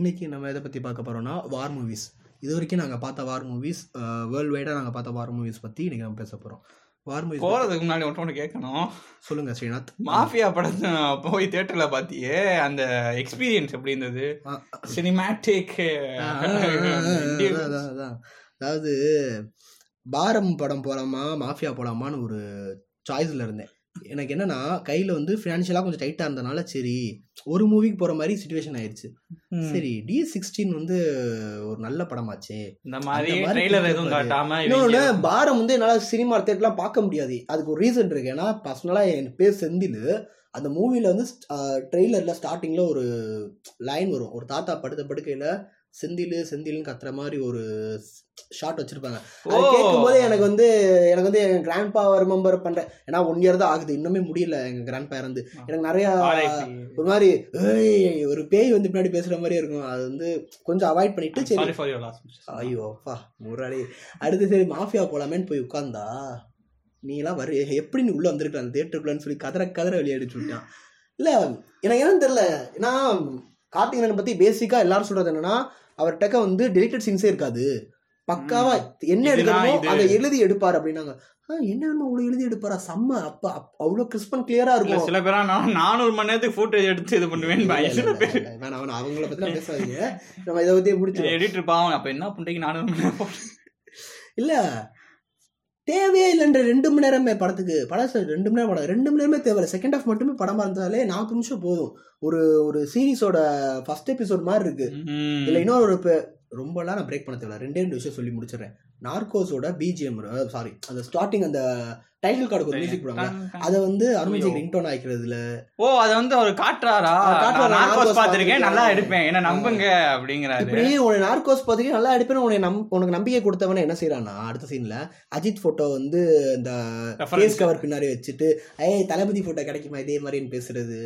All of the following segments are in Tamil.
ஓகே இன்னைக்கு நம்ம எதை பற்றி பார்க்க போகிறோம்னா வார் மூவிஸ் இது வரைக்கும் நாங்கள் பார்த்த வார் மூவிஸ் வேர்ல்டு வைடாக நாங்கள் பார்த்த வார் மூவிஸ் பற்றி இன்னைக்கு நம்ம பேச போகிறோம் வார் மூவிஸ் போறதுக்கு முன்னாடி ஒன்று கேட்கணும். சொல்லுங்கள் ஸ்ரீநாத். மாஃபியா படத்தை போய் தியேட்டர்ல பாத்தியே அந்த எக்ஸ்பீரியன்ஸ் எப்படி இருந்தது? சினிமேட்டிக். அதாவது பாரம் படம் போலாமா மாஃபியா போலாமான்னு ஒரு சாய்ஸில் இருந்தேன். எனக்கு என்னன்னா கையில் வந்து ஃபினான்ஷியலாக கொஞ்சம் டைட்டாக இருந்தனால சரி ஒரு மூவிக்கு போகிற மாதிரி சுச்சுவேஷன் ஆயிடுச்சு சரி டி சிக்ஸ்டீன் வந்து ஒரு நல்ல படமாச்சே. இந்த மாதிரி பாரம் வந்து என்னால் சினிமா தேட்டர்லாம் பார்க்க முடியாது. அதுக்கு ஒரு ரீசன் இருக்கு. ஏன்னா பர்சனலாக என் பேர் செந்தில். அந்த மூவியில் வந்து ட்ரெய்லரில் ஸ்டார்டிங்கில் ஒரு லைன் வரும். ஒரு தாத்தா படுத்த படுக்கையில் செந்தில் செந்தில்னு கத்துற மாதிரி ஒரு ஷார்ட் வச்சிருப்பாங்க. கேட்கும்போது எனக்கு வந்து எனக்கு வந்து என் கிராண்ட் பா ரிமெம்பர் பண்றேன். ஏன்னா ஒன் இயர் தான் ஆகுது. இன்னுமே முடியல எங்க கிராண்ட் பா இறந்து எனக்கு நிறைய. ஒரு மாதிரி ஏய் ஒரு பேய் வந்து பின்னாடி பேசுற மாதிரி இருக்கும். அது வந்து கொஞ்சம் அவாய்ட் பண்ணிட்டு சரி. ஐயோ அப்பா முறாடி அடுத்து சரி மாஃபியா போலாமேன்னு போய் உட்கார்ந்தா நீலாம் வரு. எப்படி நீ உள்ள வந்திருக்க அந்த தேட்டருக்குள்ளன்னு சொல்லி கதற கதற வெளியே அடிச்சு விட்டான். இல்ல எனக்கு என்னன்னு தெரியல. ஏன்னா கார்த்திகேயனை பத்தி பேசிக்கா எல்லாரும் சொல்றது என்னன்னா அவர்கிட்ட வந்து டெலிட்டட் சீன்ஸே இருக்காது. பக்காவா என்ன இது. அதை எழுதி எடுப்பார் அப்படின்னாங்க. என்ன அவ்வளவு எழுதி எடுப்பாரா? செம்ம அப்ப அவ்வளவு கிறிஸ்பன் கிளியரா இல்ல இருக்கும். சில பேரா நான் நானூறு மணி நேரத்துக்கு ஃபுட்டேஜ் எடுத்து இது பண்ணுவேன். சில பேர்? இல்ல, வேணாம் அவங்கள பத்தி பேசாதீங்க. நம்ம இதை பத்தி முடிச்சிடும் எடிட்டர் பாவம் அப்ப என்ன பண்றீங்க நானூறு மணி நேரம்? இல்ல தேவையே இல்லைன்ற ரெண்டு மணி நேரமே படத்துக்கு. படம் சார் ரெண்டு மணி நேரம் படம் ரெண்டு மணி நேரமே தேவை செகண்ட் ஹாஃப் மட்டுமே படமா இருந்தாலே நாற்பது நிமிஷம் போதும். ஒரு ஒரு சீரிஸோட ஃபர்ஸ்ட் எபிசோட் மாதிரி இருக்கு. இல்ல இன்னொரு ரொம்பலாம் நான் பிரேக் பண்ண தேவையில்ல. ரெண்டே ரெண்டு விஷயம் சொல்லி முடிச்சிடுறேன். நார்கோஸோட பிஜிஎம் சாரி அந்த ஸ்டார்டிங் அந்த டைட்டில் கார்டுக்கு ஒரு மியூசிக் போடுவாங்க அதை வந்து அருண்ஜிக் ரிங்டோன் ஆயிக்கிறதுல ஓ அத வந்து அவர் காட்டுறாரா? நார்கோஸ் பாத்திருக்கேன் நல்லா பார்த்திருக்கேன். எடுப்பேன். என்ன நம்புங்க அப்படிங்கிறாரு. இப்படி உனக்கு நார்கோஸ் பார்த்துட்டு நல்லா எடுப்பேன் உனக்கு நம் உனக்கு நம்பிக்கை கொடுத்தவன என்ன செய்யறான்னா அடுத்த சீன்ல அஜித் போட்டோ வந்து இந்த. ஃபேஸ் கவர் பின்னாடி வச்சுட்டு ஏய் தளபதி போட்டோ கிடைக்குமா? இதே மாதிரின்னு பேசுறது.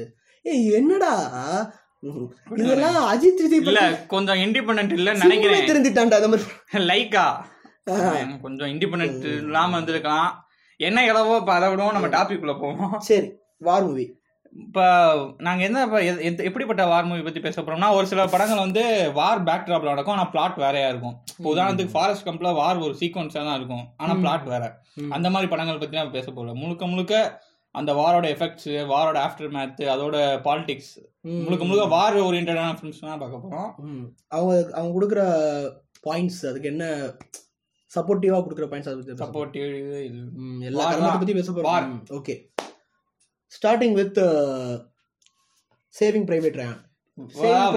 ஏய் என்னடா? இதெல்லாம் அஜித் விஜய் இல்ல கொஞ்சம் இண்டிபெண்டன்ட் இல்ல நினைக்கிறேன். தெரிஞ்சுட்டான்டா அந்த மாதிரி. லைக்கா? கொஞ்சம் இண்டிபெண்டன்ட் இல்லாம வந்திருக்கலாம் என்ன இளவோ இப்ப அதை விடவும் நம்ம டாபிக் குள்ள போவோம். சரி வார் மூவி இப்ப நாங்க என்ன எப்படிப்பட்ட வார் மூவி பத்தி பேச போறோம்னா ஒரு சில படங்கள் வந்து வார் பேக் ட்ராப்ல நடக்கும் ஆனா பிளாட் வேறையா இருக்கும். இப்போ உதாரணத்துக்கு ஃபாரஸ்ட் கம்ப்ல வார் ஒரு சீக்வன்ஸா தான் இருக்கும். ஆனா ம். பிளாட் வேற. அந்த மாதிரி படங்கள் பத்தி நம்ம பேச போறோம். முழுக்க முழுக்க அந்த வாரோட எஃபெக்ட்ஸ் வாரோட ஆஃப்டர் மேத் அதோட பாலிடிக்ஸ் முழுக்க முழுக்க வார் ஓரியன்டான ஃபிலிம்ஸ் தான் பார்க்க போறோம் ம். அவங்க அவங்க கொடுக்குற பாயிண்ட்ஸ் அதுக்கு என்ன சப்போர்ட்டிவா கொடுக்குற பாயிண்ட்ஸ் அதை. சப்போர்ட்டிவ் ம், எல்லா கர்மத்தை. பத்தி பேச. போறோம் okay starting with saving private Ryan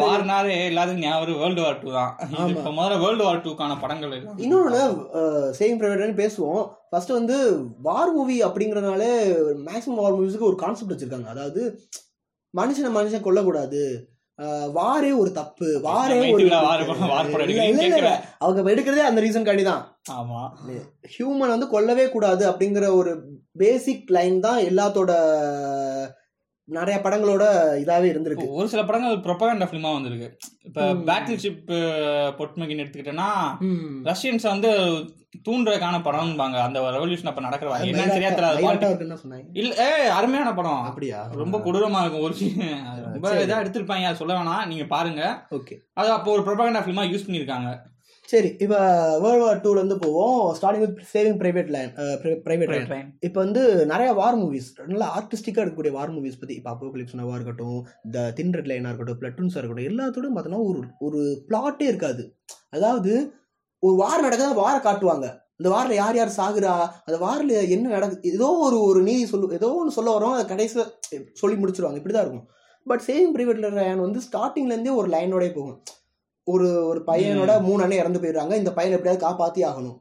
வார்னாலே எல்லாத்துக்கும் ஞாபகம் வேர்ல்டு வார் டூ தான். இப்ப முதல்ல வேர்ல்டு வார் டூக்கான படங்கள் இன்னொன்று சேவிங் பிரைவேட் பேசுவோம். ஃபர்ஸ்ட் வந்து வார் மூவி அப்படிங்கறதுனால மேக்ஸிமம் வார் மூவிஸ்க்கு ஒரு கான்செப்ட் வச்சிருக்காங்க. அதாவது மனுஷனை மனுஷன் கொல்லக்கூடாது. வாரே ஒரு தப்பு. வாரே ஒரு. அவங்க எடுக்கிறதே அந்த ரீசன் காண்டி தான். ஆமா. ஹியூமன் வந்து கொல்லவே கூடாது அப்படிங்கிற ஒரு பேசிக் லைன் தான் எல்லாத்தோட நிறைய படங்களோட இதாவே இருந்திருக்கு. ஒரு சில படங்கள் ப்ரொபகண்டா ஃபிலிமா வந்திருக்கு. இப்ப. பேட்டில் ஷிப் பொட்மகின் எடுத்துக்கிட்டேன்னா. ரஷ்யன்ஸ் வந்து தூண்டுறதுக்கான படம்பாங்க. அந்த ரெவல்யூஷன் அப்ப நடக்கிற அது என்னன்னு சரியா சொன்னாங்க. இல்ல ஏ அருமையான படம். அப்படியா? ரொம்ப கொடூரமா இருக்கும் ஒரு ரொம்ப. இதா எடுத்திருப்பாங்க சொல்ல வேணாம். நீங்க பாருங்க. ஓகே. அது அப்போ ஒரு ப்ரொபகண்டா ஃபிலிமா யூஸ் பண்ணிருக்காங்க சரி இப்போ வேர்ல்ட் வார் டூல இருந்து போவோம். Starting with saving private line private line இப்போ வந்து நிறைய வார் மூவிஸ் நல்ல ஆர்டிஸ்டிக்காக இருக்கக்கூடிய வார் மூவிஸ் பற்றி இப்போ அப்போகலிப்ஸ் நோவா இருக்கட்டும் த தின் ரெட் லைனாக இருக்கட்டும் பிளட்டூன்ஸாக இருக்கட்டும் எல்லாத்தோடும் பார்த்தோன்னா ஒரு ஒரு பிளாட்டே இருக்காது. அதாவது ஒரு வார் நடக்குதா வாரை காட்டுவாங்க. இந்த வாரில் யார் யார் சாகுறா அந்த வாரில் என்ன நடக்குது ஏதோ ஒரு ஒரு நீதி சொல்லு ஏதோ ஒன்று சொல்ல வரோம் அதை கடைசியில் சொல்லி முடிச்சிருவாங்க. இப்படி தான் இருக்கும். பட் சேவிங் பிரைவேட் லைன் வந்து ஸ்டார்டிங்லேருந்தே ஒரு லைனோடய போகும். ஒரு ஒரு பையனோட மூணு அண்ணன் இறந்து போயிடுறாங்க. இந்த பையனை எப்படியாவது காப்பாற்றி ஆகணும்.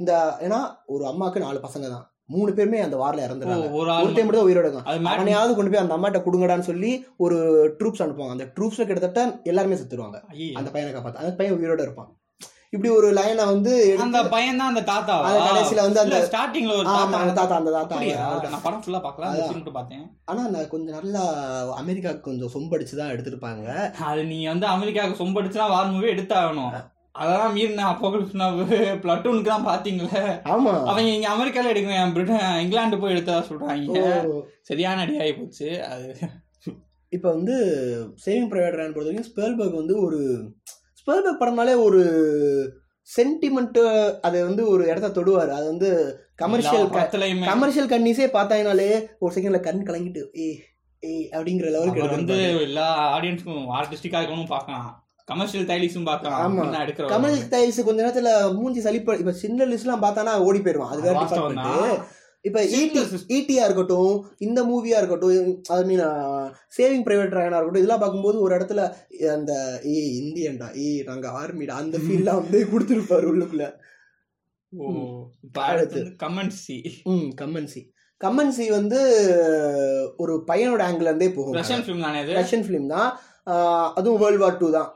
இந்த ஏன்னா ஒரு அம்மாவுக்கு நாலு பசங்க தான். மூணு பேருமே அந்த வாரில் ஓ, இறந்துடுறாங்க ஒரு ஆள் ஒருத்தன் மட்டும் தான் உயிரோட அவனையாவது கொண்டு போய் அந்த அம்மாட்ட கொடுங்கடான்னு சொல்லி ஒரு ட்ரூப்ஸ் அனுப்புவாங்க. அந்த ட்ரூப்ஸ்ல கிட்டத்தட்ட எல்லாருமே செத்துருவாங்க. அந்த பையனை காப்பாத்து அந்த பையன் உயிரோட இருப்பான். இப்படி ஒரு லைனை வந்து அந்த பையன் தான் அந்த தாத்தா. அந்த கடைசியில வந்து அந்த ஸ்டார்டிங்ல ஒரு ஆமா அந்த தாத்தா தாத்தா. அந்த தாத்தா. நான் படம் ஃபுல்லா பார்க்கல அந்த மட்டும் பார்த்தேன். ஆனா நான் கொஞ்சம் நல்லா அமெரிக்காவுக்கு கொஞ்சம் சொம்படிச்சு தான் எடுத்திருப்பாங்க. அது நீ வந்து அமெரிக்காவுக்கு சொம்படிச்சுனா வார் மூவி எடுத்தாகணும். அதெல்லாம் மீறின அப்போகலிப்ஸ் பிளட்டூனுக்கு தான் பாத்தீங்களே ஆமா. அவங்க இங்க அமெரிக்கால எடுக்கிறேன் பிரிட்டன் இங்கிலாந்து போய் எடுத்ததா சொல்றாங்க. சரியான அடி ஆகி போச்சு அது. இப்போ வந்து சேவிங் ப்ரைவேட் ரேன் பொறுத்த வரைக்கும் ஸ்பெல்பர்க் வந்து ஒரு ஸ்பெல்பர்க் படம்னாலே ஒரு சென்டிமெண்ட் அதை வந்து ஒரு இடத்த தொடுவார் அது வந்து கமர்ஷியல் கமர்ஷியல் கன்னிஸே பார்த்தாங்கனாலே ஒரு செகண்ட்ல கண் கலங்கிட்டு ஏ ஏ அப்படிங்கிற லெவலுக்கு வந்து. எல்லா ஆடியன்ஸ்க்கும் ஆர்டிஸ்டிக்கா இருக்கணும் பார்க்கலாம் கமர்ஷியல் டைலிஸும் பார்க்கலாம் ஆமா. எடுக்கிற கமல் டைல்ஸ் கொஞ்ச நேரத்துல மூஞ்சி சலிப்ப இப்ப சின்ன லிஸ்ட்லாம் பார்த்தானா ஓடி போயிடுவான் அது வேற. இப்ப ஈடி. ஈடியா இருக்கட்டும் இந்த மூவியா இருக்கட்டும் ஐ மீன் சேவிங் பிரைவேட் ட்ரைனா இருக்கட்டும் இதெல்லாம் பார்க்கும்போது ஒரு இடத்துல அந்த ஏ இந்தியன்டா ஏ நாங்க ஆர்மிடா அந்த ஃபீல்லாம் வந்து கொடுத்துருப்பாரு உள்ளுக்குள்ள. கமெண்ட்ஸி ம் கம்மன்சி கம்மன்சி வந்து ஒரு பையனோட ஆங்கிள் இருந்தே போகும். ரஷ்யன் ஃபிலிம் தானே ரஷ்யன் ஃபிலிம் தான். அதுவும் வேர்ல்டு வார் டூ தான்.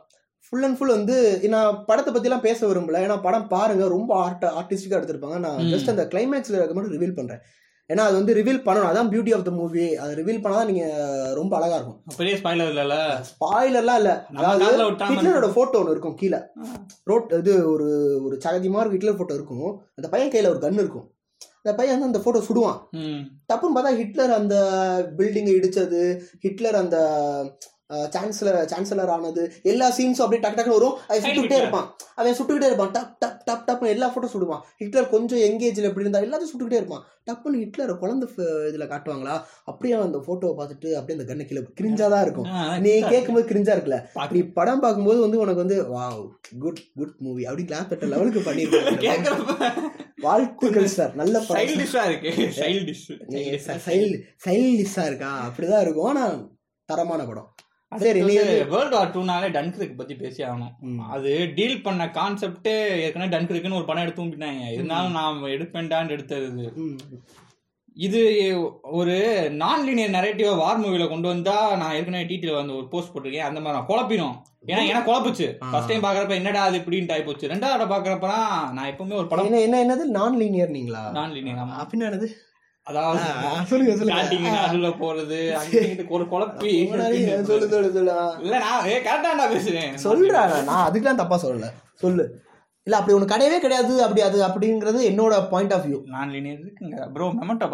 ஃபுல் அண்ட் ஃபுல் வந்து நான் படத்தை பற்றிலாம் பேச விரும்பல. ஏன்னா படம் பாருங்க ரொம்ப ஆர்ட் ஆர்டிஸ்டிக்காக எடுத்திருப்பாங்க. நான். ஜஸ்ட் அந்த கிளைமேக்ஸில் இருக்க மட்டும் ரிவீல் பண்ணுறேன் ஏன்னா அது வந்து ரிவீல் பண்ணணும். அதான் பியூட்டி ஆஃப் த மூவி அதை ரிவீல் பண்ணால் நீங்கள் ரொம்ப அழகாக இருக்கும். பெரிய ஸ்பாயிலர் இல்லல ஸ்பாயிலர்லாம் இல்லை. அதாவது ஹிட்லரோட ஃபோட்டோ ஒன்று இருக்கும் கீழே. ரோட் இது ஒரு ஒரு சகதியமாக ஹிட்லர் ஃபோட்டோ இருக்கும். அந்த பையன் கையில் ஒரு கன் இருக்கும். அந்த பையன் வந்து அந்த ஃபோட்டோ சுடுவான். தப்புன்னு பார்த்தா ஹிட்லர் அந்த பில்டிங்கை இடிச்சது. ஹிட்லர் அந்த சான்சலர் சான்சலர் ஆனது எல்லா சீன்ஸும் அப்படியே டக்கு டக்குன்னு வரும். அவன் சுட்டுக்கிட்டே. இருப்பான். அவன் சுட்டுக்கிட்டே இருப்பான். டப் டப் டப் டப்னு எல்லா ஃபோட்டோ சுடுவான். ஹிட்லர் கொஞ்சம் எங்கேஜில் எப்படி இருந்தா எல்லாத்தையும் சுட்டுக்கிட்டே இருப்பான். டப்புன்னு ஹிட்லர் குழந்தை இதுல காட்டுவாங்களா? அப்படியே அந்த ஃபோட்டோவை பார்த்துட்டு அப்படியே அந்த கண்ணை கீழே கிரிஞ்சா தான் இருக்கும். நீ கேட்கும்போது கிரிஞ்சா இருக்குல்ல? நீ படம் பார்க்கும்போது வந்து உனக்கு வந்து வாவ் குட் குட் மூவி அப்படி கிளாஸ் பெற்ற லெவலுக்கு கேக்குறப்ப வாழ்த்துக்கள் சார் நல்ல படம் சைல்டிஷா இருக்கு. சைல்டிஷ் இருக்கா? அப்படிதான் இருக்கும். ஆனா தரமான படம். சரி நீ வேர்ல்ட் வார் டூனாலே டன்கிருக்கு பத்தி பேசி ஆகணும். அது டீல் பண்ண கான்செப்டே ஏற்கனவே டன்கிருக்குன்னு ஒரு படம் எடுத்து தூங்கிட்டாங்க. இருந்தாலும் நான் எடுப்பேன்டான்னு எடுத்தது. இது. ஒரு நான் லீனியர் நரேட்டிவ் வார் மூவில கொண்டு வந்தா நான் ஏற்கனவே டீட்டில் வந்து ஒரு போஸ்ட் போட்டிருக்கேன். அந்த மாதிரி நான் குழப்பிடும். ஏன்னா எனக்கு குழப்புச்சு. ஃபர்ஸ்ட் டைம் பாக்குறப்ப என்னடா அது இப்படின்னு டைப் போச்சு ரெண்டாவது நான் எப்பவுமே ஒரு படம் என்ன என்ன என்னது? நான் லீனியர் நீங்களா நான் லீனியர் அப்படின்னா என்னது? அதாவது சொல்லுங்க சொல்லுங்க. போறது ஒரு குழப்பி. சொல்லு சொல்லு சொல்லு. இல்ல நான் ஏ கரெக்டா நான் பேசுறேன். சொல்றா நான் அதுக்கெல்லாம் தப்பா சொல்லல. சொல்லு. இல்ல அப்படி ஒண்ணு கிடையவே கிடையாது அப்படி அது அப்படிங்கிறது என்னோட பாயிண்ட் ஆஃப் வியூ நான் லீனியர் இருக்குங்க. ப்ரோ மெமண்டோ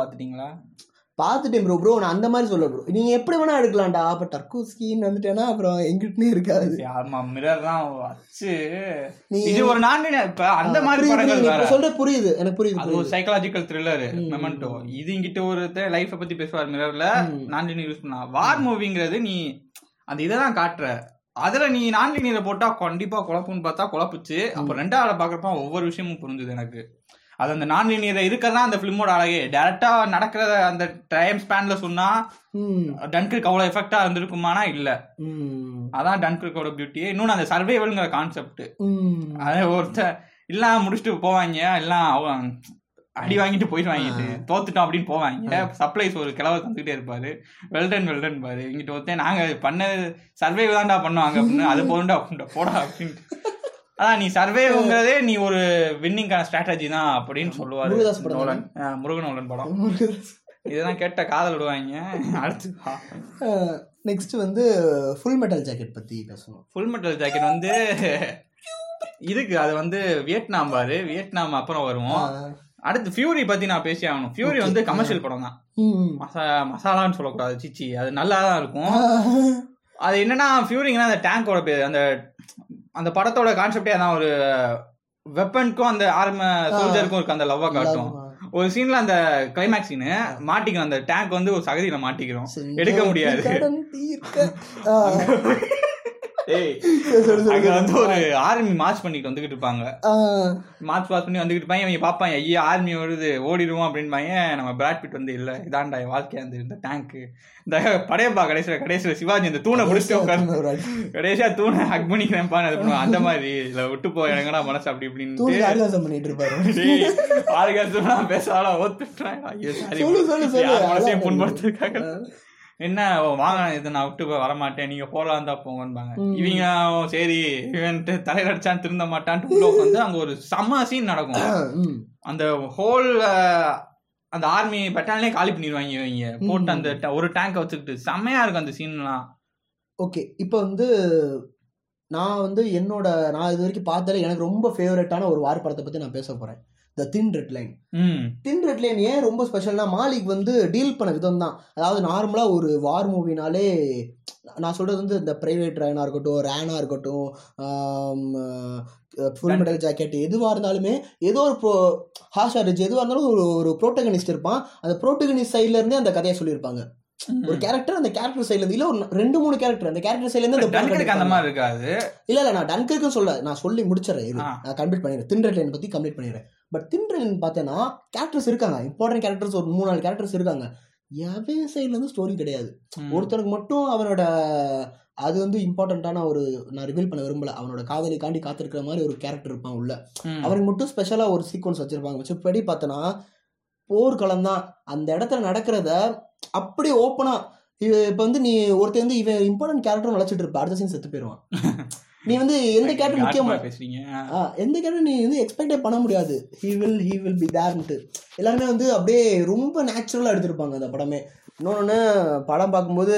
பார்த்துட்டேன் ப்ரோ ப்ரோ நான் அந்த மாதிரி சொல்ல ப்ரோ நீங்க எப்படி வேணா எடுக்கலாம்டா. அப்ப டர்கூஸ்கின்னு வந்துட்டேன்னா அப்புறம் எங்கிட்டே இருக்காது. ஆமா மிரர் தான் வச்சு. நீ- இது ஒரு நான் linear- இப்ப அந்த மாதிரி படங்கள் சொல்ற புரியுது எனக்கு புரியுது அது ஒரு. Psychological thriller. மெமண்டோ இது இங்கிட்ட ஒரு லைஃப பத்தி பேசுவார் மிரர்ல. நான் யூஸ் பண்ணா வார் மூவிங்கிறது நீ அந்த இதெல்லாம் காட்டுற. அதுல நீ நான் லீனியரை போட்டா கண்டிப்பா குழப்புன்னு பார்த்தா குழப்புச்சு. அப்ப ரெண்டாவது பாக்குறப்ப ஒவ்வொரு விஷயமும் புரிஞ்சுது எனக்கு. அது அந்த நான் லீனியர் இருக்கதான் அந்த பிலிமோட அழகே. டேரக்டா நடக்கிற அந்த டைம் ஸ்பேன்ல சொன்னா ம், டன்கிற்கு அவ்வளவு எஃபெக்டா இருந்திருக்குமானா இல்ல. அதான் டன்கிற்கோட பியூட்டியே இன்னொன்னு அந்த சர்வைவல்ங்கிற கான்செப்ட். அது ஒருத்தர் எல்லாம் முடிச்சுட்டு போவாங்க. எல்லாம் அடி வாங்கிட்டு போயிட்டு வாங்கிட்டு தோத்துட்டோம் அப்படின்னு போவாங்க. சப்ளைஸ் ஒரு கிழவர் தந்துகிட்டே இருப்பாரு. வெல்டன் வெல்டன் பாரு. இங்கிட்ட ஒருத்தன் நாங்க பண்ண சர்வே தான்டா பண்ணுவாங்க. அப்படின்னு அது போதுண்டா அப்படின்ட்டு போடா அப்படின்ட்டு அதான் நீ சர்வேங்கிறதே நீ ஒரு வின்னிங்கான ஸ்ட்ராட்டஜி தான் அப்படின்னு சொல்லுவாரு முருகதாஸ் படம் இதெல்லாம் கேட்ட காதல் விடுவாங்க. அடுத்து நெக்ஸ்ட் வந்து ஃபுல் மெட்டல் ஜாக்கெட் பத்தி பேசணும். ஃபுல் மெட்டல் ஜாக்கெட் வந்து இதுக்கு அது வந்து வியட்நாம் பாரு. வியட்நாம் அப்புறம் வரும் அடுத்து ஃபியூரி பத்தி நான் பேசி ஆகணும். ஃபியூரி வந்து கமர்ஷியல் படம் தான். மசா மசாலான்னு சொல்லக்கூடாது. சிச்சி. அது நல்லா தான் இருக்கும் அது என்னன்னா ஃபியூரிங்னா அந்த டேங்கோட பேர் அந்த அந்த படத்தோட கான்செப்டே அதான் ஒரு வெப்பனுக்கும் அந்த ஆர்ம சோல்ஜருக்கும் இருக்க அந்த லவ்வா காட்டும். ஒரு சீன்ல அந்த கிளைமேக்ஸ் சீனு மாட்டிக்கிறோம் அந்த டேங்க் வந்து ஒரு சகதியில மாட்டிக்கிறோம். எடுக்க முடியாது. ஏய். அங்க வந்து ஒரு ஆர்மி மார்ச் பண்ணிட்டு வந்துகிட்டு இருப்பாங்க. மார்ச் பாஸ் பண்ணி வந்துகிட்டு இருப்பாங்க. இவங்க ஐயா ஆர்மி வருது ஓடிடுவோம் அப்படின்பாங்க நம்ம பிராட் பிட் வந்து இல்ல இதான்டா என் வாழ்க்கையா அந்த இந்த டேங்க் இந்த படையப்பா கடைசியில கடைசியில சிவாஜி இந்த தூணை பிடிச்சிட்டு உட்காந்து. கடைசியா தூணை ஹக் பண்ணிக்கிறேன்ப்பான்னு அது பண்ணுவான். அந்த மாதிரி இதுல விட்டு போ எனக்குடா மனசு அப்படி இப்படின்னு ஆர்காசம் பண்ணிட்டு இருப்பாரு. டேய், ஆளுகாசம் பேசாலும் ஒத்துட்டேன். ஐயோ சாரி. மனசையும் புண்படுத்திருக்காங்க. என்ன வாங்க இது நான் விட்டு போய் வரமாட்டேன் நீங்க போலாம் தான் போங்கன்பாங்க. இவங்க "ஓ, சரி இவன்ட்டு தலையில அடிச்சான் திருந்த மாட்டான்ட்டு உள்ள உட்காந்து அங்க ஒரு செம்ம சீன் நடக்கும். அந்த ஹோல் அந்த ஆர்மி பட்டாலே காலி பண்ணிடுவாங்க இவங்க. போட்டு அந்த ஒரு டேங்கை வச்சுக்கிட்டு செம்மையா இருக்கும் அந்த சீன்லாம் ஓகே இப்போ வந்து நான் வந்து என்னோட நான் இது வரைக்கும் பார்த்தாலே எனக்கு ரொம்ப ஃபேவரட்டான ஒரு வார் படத்தை பற்றி நான் பேச போகிறேன் the thin red line thin red line ஏன் ரொம்ப ஸ்பெஷல்னா மாலிக் வந்து டீல் பண்ண விதம் தான் அதாவது நார்மலாக ஒரு வார் மூவினாலே நான் சொல்றது வந்து இந்த பிரைவேட் ரேனாக இருக்கட்டும் ரேனாக இருக்கட்டும் ஃபுல் மெடல் ஜாக்கெட் எதுவாக இருந்தாலுமே ஏதோ ஒரு ப்ரோ ஹாஷ் ஆர்ஜ் எதுவாக இருந்தாலும் ஒரு ஒரு ப்ரோட்டகனிஸ்ட் இருப்பான். அந்த ப்ரோட்டகனிஸ்ட் சைட்லேருந்தே அந்த கதையை சொல்லியிருப்பாங்க. ஒரு கேரக்டர் அந்த கேரக்டர் சைட்லேருந்து இல்லை ஒரு ரெண்டு மூணு கேரக்டர் அந்த கேரக்டர் சைட்லேருந்து அந்த டன்கருக்கு அந்த மாதிரி இருக்காது. இல்ல இல்ல நான் டன்கருக்கு சொல்ல நான் சொல்லி இது ஆ. நான் கம்ப்ளீட் பண்ணிடுறேன். தின் லைன் பத்தி கம்ப்ளீட் பண்ணிடுறேன். பட் தின் லைன் பார்த்தேன்னா கேரக்டர்ஸ் இருக்காங்க. இம்பார்ட்டன்ட் கேரக்டர்ஸ் ஒரு மூணு நாலு கேரக்டர்ஸ் இருக்காங்க. எவன் சைட்ல இருந்து ஸ்டோரி கிடையாது. ஒருத்தனுக்கு மட்டும் அவனோட அது வந்து இம்பார்ட்டண்ட்டான ஒரு நான் ரிவீல் பண்ண விரும்பல. அவனோட காதலிக்காண்டி காத்திருக்கிற மாதிரி ஒரு கேரக்டர் இருப்பான் உள்ள. அவனுக்கு மட்டும் ஸ்பெஷலா ஒரு சீக்வன்ஸ் வச்சிருப்பாங்க. வச்சபடி பார்த்தனா போர்க்களம் தான். அந்த இடத்துல நடக்கிறத அப்படியே ஓப்பனா இப்போ வந்து நீ ஒருத்தன் வந்து இவன் இம்பார்ட்டன்ட் கேரக்டர் வளச்சிட்டு இருப்ப. அடுத்த சீன் செத்து போயிடுவான் நீ வந்து எந்த கேரக்டர் முக்கியமா பேசுறீங்க? எந்த கேரக்டர் நீ வந்து எக்ஸ்பெக்டே பண்ண முடியாது. He will he will be turned எல்லாருமே வந்து அப்படியே ரொம்ப நேச்சுரலாக எடுத்திருப்பாங்க அந்த படமே. இன்னொன்று படம் பார்க்கும்போது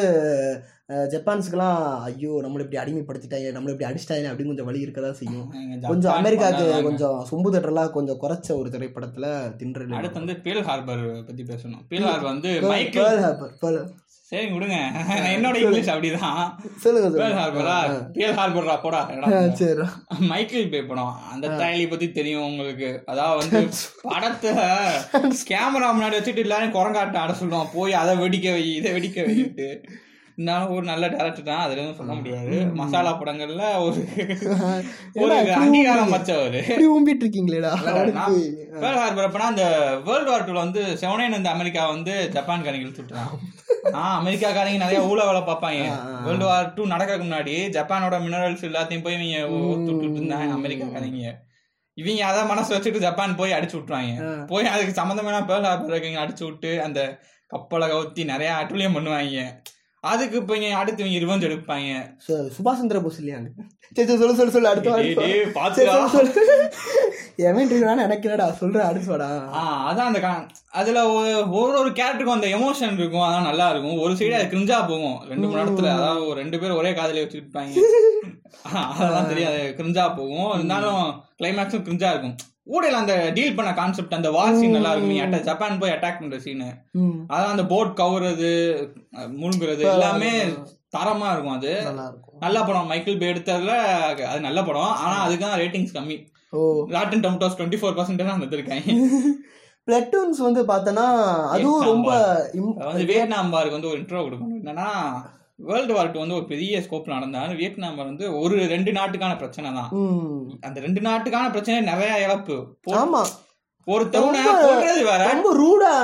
ஜப்பான்ஸுக்கெல்லாம் ஐயோ நம்மளை இப்படி அடிமைப்படுத்திட்டாங்க நம்மளை இப்படி அடிச்சிட்டாங்க அப்படின்னு கொஞ்சம் வழி இருக்க தான் செய்யும். கொஞ்சம் அமெரிக்காவுக்கு. கொஞ்சம் சொம்பு தட்டலாம் கொஞ்சம் குறைச்ச ஒரு திரைப்படத்தில் தின்று அடுத்து வந்து பேல் ஹார்பர் பத்தி பேசணும். பேல் ஹார்பர் வந்து பேர்ல் ஹார்பர் சரி விடுங்க. என்னோட இங்கிலீஷ் அப்படிதான். சொல்லுங்க பேல் ஹார்பரா பேல் போடா. சரி. மைக்கேல் பே படம் அந்த தாயலி பத்தி தெரியும் உங்களுக்கு. அதாவது வந்து படத்தை கேமரா முன்னாடி வச்சுட்டு எல்லாரும் குரங்காட்டம் ஆட சொல்லுவான். போய் அதை வெடிக்க வை இதை வெடிக்க வைட்டு இருந்தாலும் ஒரு நல்ல டேரக்டர் தான். அதுல எதுவும் சொல்ல முடியாது. மசாலா படங்கள்ல ஒரு ஒரு அங்கீகாரம்? வச்சவரு. ஊம்பிட்டு இருக்கீங்களேடா நான் ஹார்பர் அப்பனா அந்த வேர்ல்டு வார் டூல வந்து செவனேன் இந்த அமெரிக்கா வந்து ஜப்பான்காரங்க இழுத்துட்டான். ஆஹ் அமெரிக்காக்காரங்க நிறைய ஊழ வேலை பார்ப்பாங்க. வேர்ல்டு வார் டூ நடக்கிறதுக்கு முன்னாடி ஜப்பானோட மினரல்ஸ் எல்லாத்தையும் போய் இவங்க ஊத்துட்டு இருந்தாங்க அமெரிக்காக்காரங்க. இவங்க அதை மனசு வச்சுட்டு ஜப்பான் போய் அடிச்சு விட்டுருவாங்க. ஆ. போய் அதுக்கு சம்மந்தமான பேர்ல் ஹார்பர் இருக்கவங்க அடிச்சு விட்டு அந்த கப்பலை கவுத்தி நிறைய அட்டுலியம் பண்ணுவாங்க. அதுக்கு இப்போ இங்க அடுத்து இவங்க ரிவெஞ்ச் எடுப்பாங்க. சுபாஷ் சந்திர போஸ் இல்லையாங்க சரி சொல்லு சொல்லு சொல்லு அடுத்த எவன் வேணா எனக்கு என்னடா சொல்ற அதான் அந்த அதுல ஒரு- ஒரு கேரக்டருக்கும் அந்த எமோஷன் இருக்கும் அதான் நல்லா இருக்கும் ஒரு சைடு அது கிரிஞ்சா போகும். ரெண்டு மணி நேரத்துல அதாவது ரெண்டு பேரும் ஒரே காதலி ஆ, அதெல்லாம் தெரியாது. கிரிஞ்சா போகும். இருந்தாலும் கிளைமேக்ஸும் கிரிஞ்சா இருக்கும். ஊடையில அந்த டீல் பண்ண கான்செப்ட் அந்த வார் சீன் நல்லா இருக்கும் ஜப்பான் போய் அட்டாக் பண்ற சீனு அதான் அந்த போட் கவுறது முழுங்குறது எல்லாமே தரமா இருக்கும் அது. நல்ல படம். மைக்கேல் பே எடுத்ததுல அது நல்ல படம். ஆனா அதுக்கு தான் ரேட்டிங்ஸ் கம்மி. ஓ. Rotten Tomatoes twenty four percent தான் வந்துருக்காங்க பிளட்டூன்ஸ் வந்து பார்த்தனா அதுவும் ரொம்ப வியட்நாம் வாருக்கு வந்து ஒரு இன்ட்ரோ கொடுக்கணும். என்னன்னா வேர்ல்டு வார் டூ வந்து ஒரு பெரிய ஸ்கோப்ல நடந்தாலும் வியட்நாம் வந்து ஒரு ரெண்டு நாட்டுக்கான பிரச்சனை தான். அந்த ரெண்டு நாட்டுக்கான பிரச்சனை நிறைய இழப்பு. ஆமா. ரொம்ப- ரொம்ப ரூடா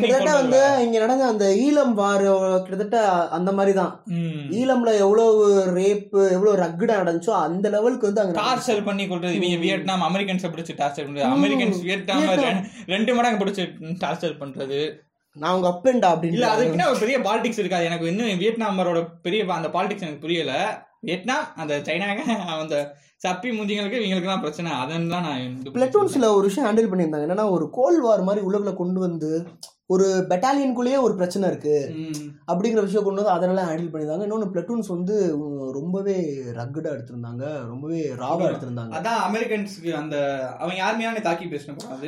கிட்டத்தட்ட வந்து. இங்க நடந்த அந்த ஈழம் வார் கிட்டத்தட்ட அந்த மாதிரி தான். ஈழம்ல எவ்வளவு ரேப் எவ்வளவு ரக்குடா நடந்துச்சோ அந்த லெவலுக்கு வந்து அங்க. டார்ச்சர் பண்ணி கொள்றது இவங்க வியட்நாம் அமெரிக்கன்ஸ் பிடிச்சு டார்ச்சர் பண்றது. Americans Vietnam. ரெண்டு மடங்கு பிடிச்சு டார்ச்சர் பண்றது. நான் உங்க அப்பேன்டா அப்படின்னு இல்ல அதுக்குன்னு ஒரு பெரிய பாலிடிக்ஸ் இருக்காது. எனக்கு இன்னும் வியட்நாமரோட பெரிய அந்த பாலிடிக்ஸ் எனக்கு புரியல. வியட்நாம் அந்த சைனாங்க அந்த சப்பி முஞ்சிங்களுக்கு இவங்களுக்கு தான் பிரச்சனை அதன் தான் நான் பிளட்டூன்ஸ்ல ஒரு விஷயம் ஹேண்டில் பண்ணியிருந்தாங்க. என்னன்னா ஒரு கோல் வார் மாதிரி உலகுல கொண்டு வந்து ஒரு பெட்டாலியனுக்குள்ளேயே ஒரு பிரச்சனை இருக்கு. அப்படிங்கிற விஷயம் கொண்டு வந்து அதனால ஹேண்டில் பண்ணியிருந்தாங்க. இன்னொன்று பிளட்டூன்ஸ் வந்து ரொம்பவே ரக்குடா எடுத்திருந்தாங்க. ரொம்பவே ராவா எடுத்திருந்தாங்க. அதான் அமெரிக்கன்ஸ்க்கு அந்த அவங்க யாருமே தாக்கி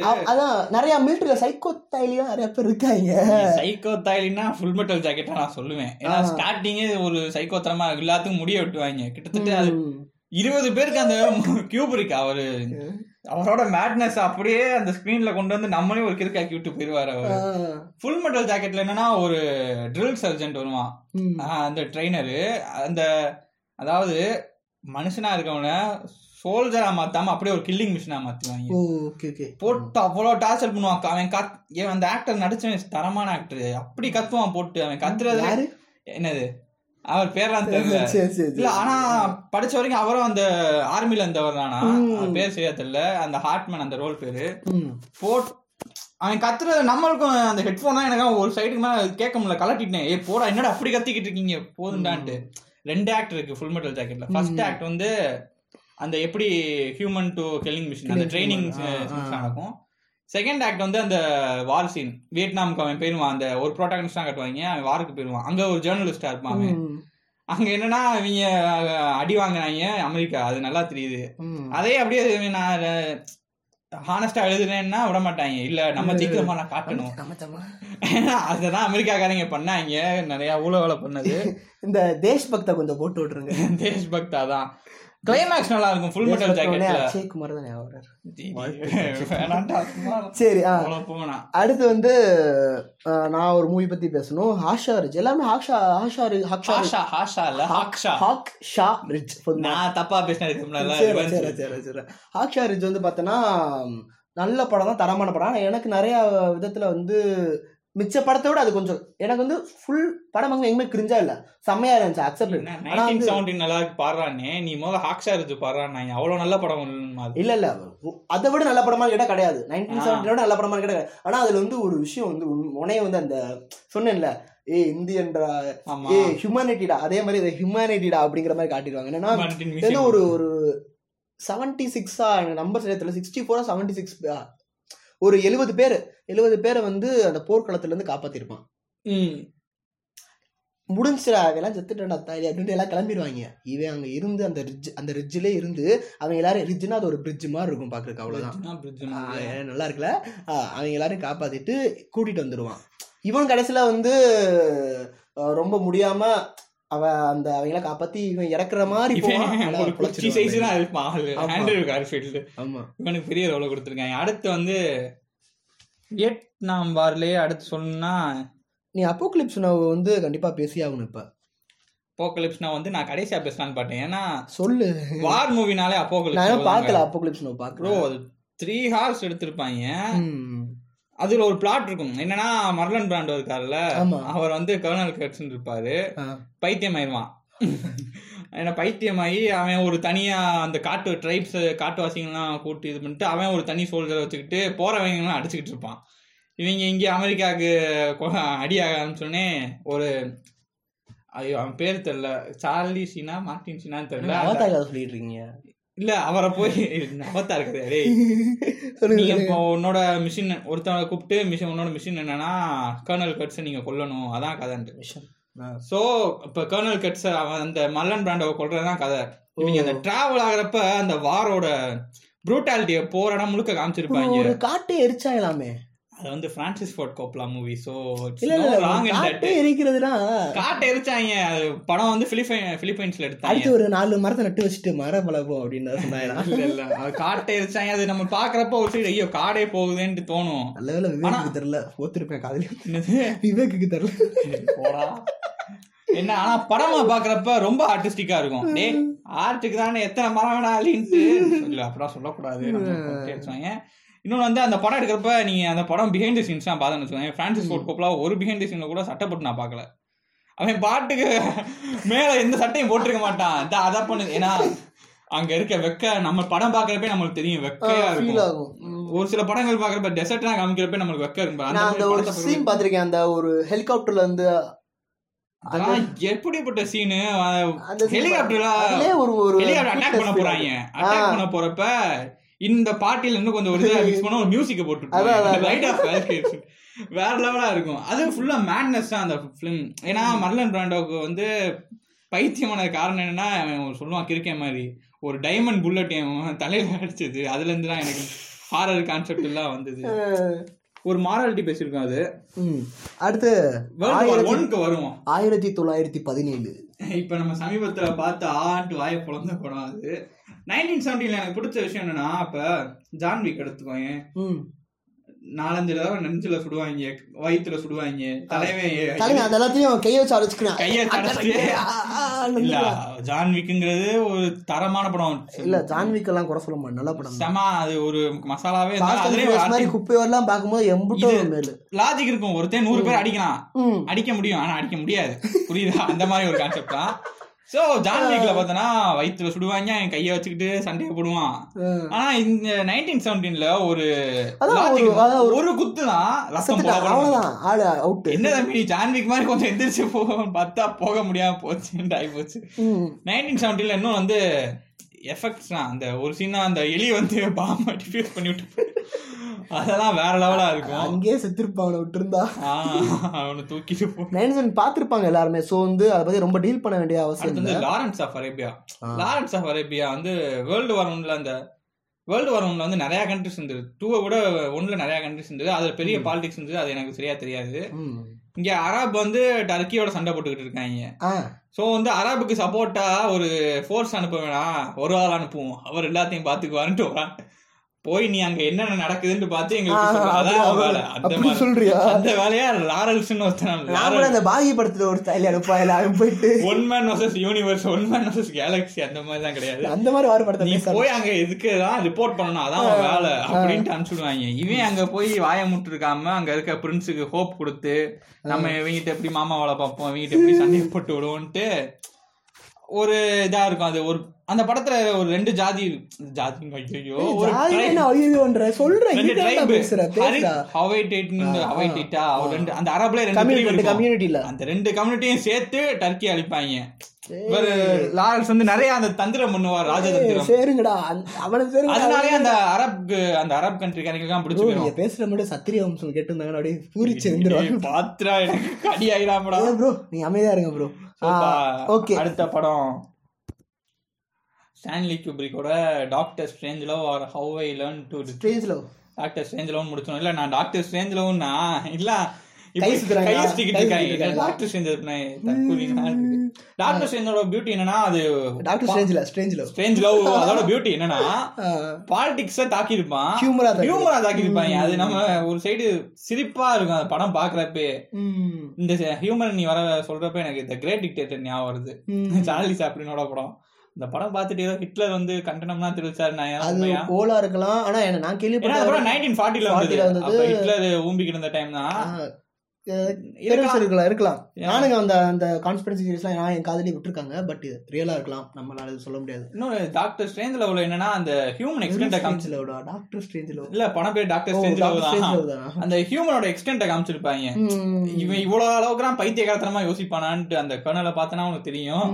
அ- அதான் நிறைய மிலிட்டரியில சைக்கோ தைலியா நிறைய பேர் இருக்காங்க. சைக்கோ தாயிலினா ஃபுல் மெட்டல் ஜாக்கெட்டா நான் சொல்லுவேன். ஏன்னா. ஸ்டார்டிங்கே ஒரு சைக்கோ தரமா எல்லாத்துக்கும் முடிய வெட்டுவாங்க கிட்டத்தட்ட அது. இருபது பேருக்கு அந்த கியூப் இருக்கு. அவரு அவரோட மேட்னஸ் அப்படியே அந்த ஸ்கிரீன்ல கொண்டு வந்து நம்மளே ஒரு கிறுக்காக்கி விட்டு போயிருவாரு அவர். ஃபுல் மெட்டல் ஜாக்கெட்ல என்னன்னா ஒரு ட்ரில் சர்ஜென்ட் வருவான். அந்த ட்ரைனரு அந்த அதாவது மனுஷனா இருக்கவன சோல்ஜரா மாத்தாம அப்படியே ஒரு கில்லிங் மிஷினா மாத்துவாங்க ஓகே ஓகே போட்டு அவ்வளவு டார்ச்சர் பண்ணுவான். அவன் கத் ஏன் அந்த ஆக்டர் நடிச்சவன் தரமான ஆக்டர் அப்படி கத்துவான் போட்டு. அவன் கத்துறது என்னது? அவர் பேர்லாம் தெரியல. இல்ல ஆனா படிச்ச வரைக்கும் அவரும் அந்த ஆர்மில இருந்தவர் தானா? பேர் சரியா தெரியல. அந்த ஹார்ட்மேன் அந்த ரோல் பேரு. போட் அவன் கத்துறது நம்மளுக்கும் அந்த ஹெட்போன் தான். எனக்கு ஒரு சைடுக்கு மேல கேட்க முடியல. கலட்டிட்டேன். ஏ போடா என்னடா அப்படி கத்திக்கிட்டு இருக்கீங்க? போதுண்டான்ட்டு. ரெண்டு ஆக்ட் இருக்கு ஃபுல் மெட்டல் ஜாக்கெட்ல ஃபர்ஸ்ட் ஆக்ட் வந்து அந்த எப்படி ஹியூமன் டு கில்லிங் மிஷின் அந்த ட்ரைனிங். நடக்கும். செகண்ட் ஆக்ட் வந்து அந்த வார் சீன் வியட்நாமுக்கு அவன் போயிருவான். அந்த ஒரு ப்ரோட்டாகனிஸ்டா காட்டுவாங்க. அவன் வாருக்கு போயிருவான். அங்க ஒரு ஜேர்னலிஸ்டா இருப்பான் அவன். அங்க என்னன்னா இவங்க அடி வாங்கினாங்க அமெரிக்கா. அது நல்லா தெரியுது. அதே அப்படியே நான் ஹானஸ்டா எழுதுனேன்னா விட மாட்டாங்க. இல்ல நம்ம ஜெயிக்கிறோமா நான் காட்டணும். அதுதான் அமெரிக்காக்காரங்க பண்ணாங்க. நிறைய ஊழ வேலை பண்ணது. இந்த தேஷ் பக்தா கொஞ்சம் போட்டு விட்டுருங்க. தேஷ் பக்தா தான். கிளைமேக்ஸ் நல்லா இருக்கும் ஃபுல் மெட்டல் ஜாக்கெட்ல அக்ஷய் குமார். தான் ஞாபகம் சரி அடுத்து வந்து நான் ஒரு மூவி பத்தி பேசணும். ஹாஷா ரிச் எல்லாமே ஹாஷா ஹாஷா ரி- ஹாக்ஷா ரிச். ஹாஷா ஹாஷா இல்ல ஹாக்ஷா ஹாக் ஷா ரிச் போதுமா? நான் தப்பா பேசினது சரி சரி சரி சரி. ஹாக்ஷா ரிச் வந்து பார்த்தோன்னா நல்ல படம் தான் தரமான படம். எனக்கு நிறைய விதத்துல வந்து மிச்ச படத்தை விட அது கொஞ்சம் எனக்கு வந்து ஃபுல் படம் அங்கே எங்குமே கிரிஞ்சா இல்ல செம்மையா இருந்துச்சு அக்செப்ட் நைன்டீன் செவன்டி நல்லா பாடுறானே நீ முதல்ல ஹாக்ஷா இருந்து பாடுறான் அவ்வளவு நல்ல படம். இல்ல இல்ல அதை விட நல்ல படமா கேட்டா கிடையாது நைன்டீன் ஆ. செவன்டியோட நல்ல படமா கேட்டா கிடையாது. ஆனா அதுல வந்து ஒரு விஷயம் வந்து உன்- உன்னைய வந்து அந்த சொன்னேன்ல ஏ இந்தியன்றா ஏ ஹியூமனிட்டிடா அதே மாதிரி இது ஹியூமனிட்டிடா அப்படிங்கிற மாதிரி காட்டிடுவாங்க என்னன்னா. ஒரு ஒரு செவன்டி சிக்ஸா எனக்கு நம்பர் சரியா சிக்ஸ்டி ஃபோரா செவன்டி சிக்ஸ் ஒரு எழுபது பேர் எழுபது பேரை வந்து அந்த போர்க்களத்துல இருந்து காப்பாத்திருப்பான். ம். முடிஞ்சிடா அதெல்லாம் செத்துட்டா தாலி அப்படின்ட்டு எல்லாம் கிளம்பிடுவாங்க இவன் அங்க இருந்து அந்த ரிட்ஜ் அந்த ரிட்ஜ்ல இருந்து அவங்க எல்லாரும் ரிட்ஜ்னா அது ஒரு பிரிட்ஜ் மாதிரி இருக்கும் மாதிரி. ஏ, நல்லா இருக்குல்ல? அவங்க எல்லாரும் காப்பாத்திட்டு கூட்டிட்டு வந்துருவான். இவன் கடைசியில வந்து ரொம்ப முடியாம அவ அந்த அவங்கள காப்பாத்தி இவன் இறக்குற மாதிரி குச்சி. சைஸ் தான் இருப்பான் ஆளு ஆமா. ஆண்ட்ரூ கார்ஃபீல்டு ஆமா. இவனுக்கு பெரிய ரோல கொடுத்துருக்காங்க. அடுத்து வந்து வியட்நாம் வார்லயே அடுத்து சொல்லணும்னா நீ அப்போக்லிப்ஸ் வந்து கண்டிப்பா பேசி ஆகணும் இப்ப அப்போகலிப்ஸ்னா வந்து நான் கடைசியா பேசலாம்னு பார்த்தேன். ஏன்னா சொல்லு. வார் மூவினாலே நான் அப்போகலிப்ஸ் பார்க்கல அப்போக்லிப்ஸ் ப்ரோ பாக்குறோம் அது த்ரீ ஹார்ஸ் எடுத்திருப்பாங்க அதுல ஒரு பிளாட் இருக்கும். என்னன்னா மர்லன் பிராண்டோ இருக்காருல்ல. அவர் வந்து கர்னல் கட்ஸ்ன்னு இருப்பாரு. பைத்தியம் ஆயிடுவான் ஏன்னா பைத்தியமாயி அவன் ஒரு தனியா அந்த காட்டு ட்ரைப்ஸ் காட்டுவாசிங்கெல்லாம் கூட்டி இது பண்ணிட்டு அவன் ஒரு தனி சோல்ஜரை வச்சுக்கிட்டு போறவங்கலாம் அடிச்சுக்கிட்டு இருப்பான். இவங்க இங்க அமெரிக்காவுக்கு அடியாக ஆரம்பிச்சோடனே ஒரு ஐயோ அவன் பேர் தெரியல. சார்லி சீனா மார்டின் சீனான்னு தெரியல. சொல்லிட்டு இருக்கீங்க? இல்ல அவரை போய் அவத்தா இருக்குது டேய் நீங்க. இப்போ உன்னோட மிஷின் ஒருத்தவங்க கூப்பிட்டு மிஷின் உன்னோட மிஷின் என்னன்னா கர்னல் கட்ஸை நீங்க கொல்லணும் அதான் கதைன்ட்டு. ஆ. சோ இப்ப கர்னல் கட்ஸ் அவன் அந்த மல்லன் பிராண்டவை கொல்றதுதான் கதை இவங்க அந்த டிராவல் ஆகுறப்ப அந்த வாரோட ப்ரூட்டாலிட்டிய போற இடம் முழுக்க காமிச்சிருப்பாங்க ஒரு காட்டை எரிச்சாங்களாமே அது வந்து Francis Ford Coppola movie so இல்ல இல்ல ராங் காட்டை எரிக்கிறதுனா காட்டை எரிச்சாங்க. அது படம் வந்து பிலிப்பைன் பிலிப்பைன்ஸ்ல எடுத்தாங்க. அடுத்து ஒரு நாலு மரத்தை நட்டு வச்சுட்டு மரம் வளர்ப்போம் அப்படின்னு சொன்னாங்களா இல்ல இல்ல அது காட்டை எரிச்சாங்க. அது நம்ம பாக்குறப்ப ஒரு சைடு ஐயோ காடே போகுதேன்ட்டு தோணும். நல்ல வேலை விவேக்கு தெரியல. ஒத்துருப்பேன் காதலி. என்னது? விவேக்கு தெரியல. போடா. என்ன ஆனா படமா பாக்குறப்ப ரொம்ப ஆர்டிஸ்டிக்கா இருக்கும். டே ஆர்ட்டுக்கு தானே எத்தனை மரம் வேணா அழின்ட்டு இல்ல அப்படிலாம் சொல்லக்கூடாது. நம்ம இன்னொன்னு வந்து அந்த படம் எடுக்கிறப்ப நீங்க அந்த படம் பிஹைண்ட் த சீன்ஸ் தான் பார்த்தேன்னு வச்சுக்கோங்க பிரான்சிஸ் ஃபோர்ட் கோப்லா ஒரு பிஹைண்ட் த சீன்ல கூட சட்டப்பட்டு நான் பார்க்கல. அவன் பாட்டுக்கு மேல எந்த சட்டையும் போட்டிருக்க மாட்டான். இந்த அதை பண்ணு. ஏன்னா அங்க இருக்க வெக்க நம்ம படம் பாக்குறப்ப நம்மளுக்கு தெரியும் வெக்கையா இருக்கும். ஒரு சில படங்கள் பாக்குறப்ப டெசர்ட்லாம் காமிக்கிறப்ப நம்மளுக்கு வெக்க இருக்கும். அந்த நான் அந்த மாதிரி ஒரு சீன் பாத்திருக்கேன் அந்த ஒரு ஹெலிகாப்டர்ல இருந்து அதெல்லாம் எப்படிப்பட்ட சீனு ஹெலிகாப்டர்ல ஒரு ஹெலிகாப்டர் அட்டாக் பண்ண போறாங்க. அட்டாக் பண்ண போறப்ப இந்த பாட்டில இன்னும் கொஞ்சம் ஒரு மிக்ஸ் பண்ண ஒரு மியூசிக்க போட்டு. லைட் ஆஃப் வேற லெவலா இருக்கும். அது ஃபுல்லா மேட்னஸ் தான் அந்த ஃபிலிம் ஏன்னா மர்லன் பிராண்டோக்கு வந்து பைத்தியமான காரணம் என்னன்னா அவன் சொல்லுவான் கிறுக்கே மாதிரி. ஒரு டைமண்ட் புல்லட் என் தலையில அடிச்சது. அதுல இருந்து தான் எனக்கு ஹாரர் கான்செப்ட் எல்லாம் வந்தது. ஒரு மாராலிட்டி பேசியிருக்கோம் அது. அடுத்து ஒன்க்கு வருவோம். ஆயிரத்தி தொள்ளாயிரத்தி பதினேழு. இப்ப நம்ம சமீபத்துல பார்த்து ஆண்டு வாய பிறந்த படம் அது. நைன்டீன் செவன்டீன்ல எனக்கு பிடிச்ச விஷயம் என்னன்னா அப்ப ஜான்விக் எடுத்துக்கோங்க. நாலஞ்சு தடவை நெஞ்சில சுடுவாங்க வயித்துல சுடுவாங்க தலைவன் தலைமை அது எல்லாத்தையும் கையை வச்சு அடைச்சுக்கிறேன் கையை தடச்சு இல்ல ஜான்விக்குங்கிறது ஒரு தரமான படம். இல்ல ஜான்விக் எல்லாம் குறை சொல்ல மாட்டேன் நல்ல படம். செம அது ஒரு மசாலாவே மாதிரி அதுலயே குப்பையெல்லாம் பார்க்கும்போது எம்புட்டோ மேலு. லாஜிக் இருக்கும். ஒருத்தன் நூறு பேர் அடிக்கலாம். அடிக்க முடியும். ஆனா அடிக்க முடியாது. புரியுதா? அந்த மாதிரி ஒரு கான்செப்ட் தான். சோ ஜான்விக்ல பார்த்தோன்னா வயித்துல சுடுவாங்க என் கையை வச்சுக்கிட்டு சண்டையை போடுவான். ஆனா இந்த நைன்டீன் செவன்டீன்ல ஒரு ஒரு- குத்து தான் அவுட் என்ன தம்பி ஜான்விக் மாதிரி கொஞ்சம் எந்திரிச்சு போகும் பார்த்தா போக முடியாம போச்சு ஆகி போச்சு. நைன்டீன் செவன்டீன்ல இன்னும் வந்து எஃபெக்ட்ஸ் தான் அந்த ஒரு சீனா அந்த எலி வந்து பாம்பை டிஃபியூஸ் பண்ணி விட்டு அதெல்லாம் வேற லெவலா இருக்கும். அங்கேயே செத்துருப்பாங்க விட்டுருந்தா. ஆஹ், அவனை தூக்கிட்டு போ. நைன்சன் பார்த்திருப்பாங்க எல்லாருமே. சோ வந்து அதை பத்தி ரொம்ப டீல் பண்ண வேண்டிய அவசியம் வந்து Lawrence of Arabia Lawrence of Arabia வந்து வேர்ல்டு வார் ஒன்ல அந்த வேர்ல்டு வார் ஒன்ல வந்து நிறைய கண்ட்ரிஸ் இருந்தது. டூவை கூட ஒன்ல நிறைய கண்ட்ரிஸ் இருந்தது. அதுல பெரிய. பாலிடிக்ஸ் இருந்தது. அது எனக்கு சரியா தெரியாது. இங்க அரப் வந்து டர்க்கியோட சண்டை போட்டுக்கிட்டு இருக்காங்க. ஸோ வந்து அரபுக்கு சப்போர்ட்டா ஒரு ஃபோர்ஸ் அனுப்ப வேணாம். ஒரு ஆள் அனுப்புவோம். அவர் எல்லாத்தையும் பாத்துக்குவாருன்ட்டு வரான் போய் நீ அங்க என்னென்ன நடக்குதுன்னு பார்த்து எங்களுக்கு சொல்றியா? அந்த வேலையா? லாரல்ஸ்னு ஒருத்தன் அந்த பாகி படத்துல ஒரு ஸ்டைல் அனுப்பா எல்லாரும் போயிட்டு. One man versus universe one man versus galaxy அந்த மாதிரி தான் கிடையாது. அந்த மாதிரி வார படத்தை நீ போய் அங்க இதுக்கு தான் ரிப்போர்ட் பண்ணணும்? அதான் வேலை. அப்படின்ட்டு அனுப்பிச்சுடுவாங்க. இவன் அங்க போய் வாய முட்டு இருக்காம அங்க இருக்க பிரின்ஸுக்கு ஹோப் கொடுத்து நம்ம இவங்கிட்ட எப்படி மாமா வேலை பார்ப்போம் இவங்கிட்ட எப்படி சண்டை போட்டு விடுவோன்ட்டு ஒரு இதா இருக்கும் அது. ஒரு அந்த படத்துல ஒரு ரெண்டு ஜாதி ஜாதி ஐயோ ஒரு ஐயோன்ற சொல்றேன் ரெண்டு அந்த அரபுல ரெண்டு. கம்யூனிட்டில அந்த ரெண்டு கம்யூனிட்டியும் சேர்த்து டர்க்கி அழிப்பாங்க. இவர் லாரன்ஸ் வந்து நிறைய அந்த தந்திரம் பண்ணுவார் ராஜதந்திரம். சேருங்கடா. அவனுக்கு அதனாலே அந்த அரப் அந்த அரப் கண்ட்ரிக்காரங்க பிடிச்சு போயிடும் பேசுற மட்டும் சத்திரிய வம்சம் கேட்டிருந்தாங்கன்னா அப்படியே பூரிச்சு இருந்துருவாங்க பாத்ரா எனக்கு கடி ஆயிடாமடா. ப்ரோ நீ அமைதியா இருங்க ப்ரோ. ஓகே. அடுத்த படம். Stanley குப்ரிக்கோட doctor Strangelove or how I learn to stage love doctor Strangelove முடிச்சோம் இல்ல நான் டாக்டர் ஸ்ட்ரேஞ்ச் லவ்னா இல்ல கை சுத்திக்கிட்டு இருக்காங்க. டாக்டர் ஸ்ட்ரேஞ்ச் டாக்டர் ஸ்ட்ரேஞ்சோட பியூட்டி என்னன்னா அது டாக்டர் ஸ்டேஞ்ச்ல ஸ்டேஞ்ச் லவ் ஸ்ட்ரேஞ்ச் லவ் அதோட பியூட்டி என்னன்னா பாலிடிக்ஸ தாக்கி இருப்பான் ஹியூமரா ஹியூமரா தாக்கி இருப்பாங்க அது நம்ம ஒரு சைடு சிரிப்பா இருக்கும். அந்த படம் பாக்குறப்பே இந்த ஹியூமர் நீ வர சொல்றப்ப எனக்கு இந்த கிரேட் டிக்டேட்டர் ஞாபகம் வருது. சார்லி சாப்ளினோட படம். இந்த படம் பார்த்துட்டு ஏதோ ஹிட்லர் வந்து கண்டனம்லாம் தெரிவிச்சாரு. நான் அது? ஓலா இருக்கலாம். ஆனா நான் கேள்விப்பட்டேன் நைன்டீன் ஃபார்ட்டில 40 வந்தது. ல வந்தது. அப்ப ஹிட்லர் ஊம்பிக்கிட்டு இருந்த டைம் தான். இருக்கலாம். இருக்கலாம். நானுங்க அந்த அந்த கான்ஸ்பிரன்சி சீரிஸ்லாம் நான் என் காதலி விட்டுருக்காங்க பட் ரியலா இருக்கலாம். நம்மளால இது சொல்ல முடியாது. இன்னொரு டாக்டர் ஸ்ட்ரேஞ்ச் லவ்ல என்னன்னா அந்த ஹியூமன் எக்ஸ்டென்ட காமிச்சு டாக்டர் ஸ்ட்ரேஞ்ச் இல்ல படம் பேர் டாக்டர் ஸ்ட்ரேஞ்ச் தான். அந்த ஹியூமனோட எக்ஸ்டென்ட காமிச்சிருப்பாங்க. இவன் இவ்வளவு அளவுக்குலாம் பைத்தியகாரத்தனமா யோசிப்பானான்ட்டு அந்த கர்னலை பார்த்தனா உனக்கு தெரியும்.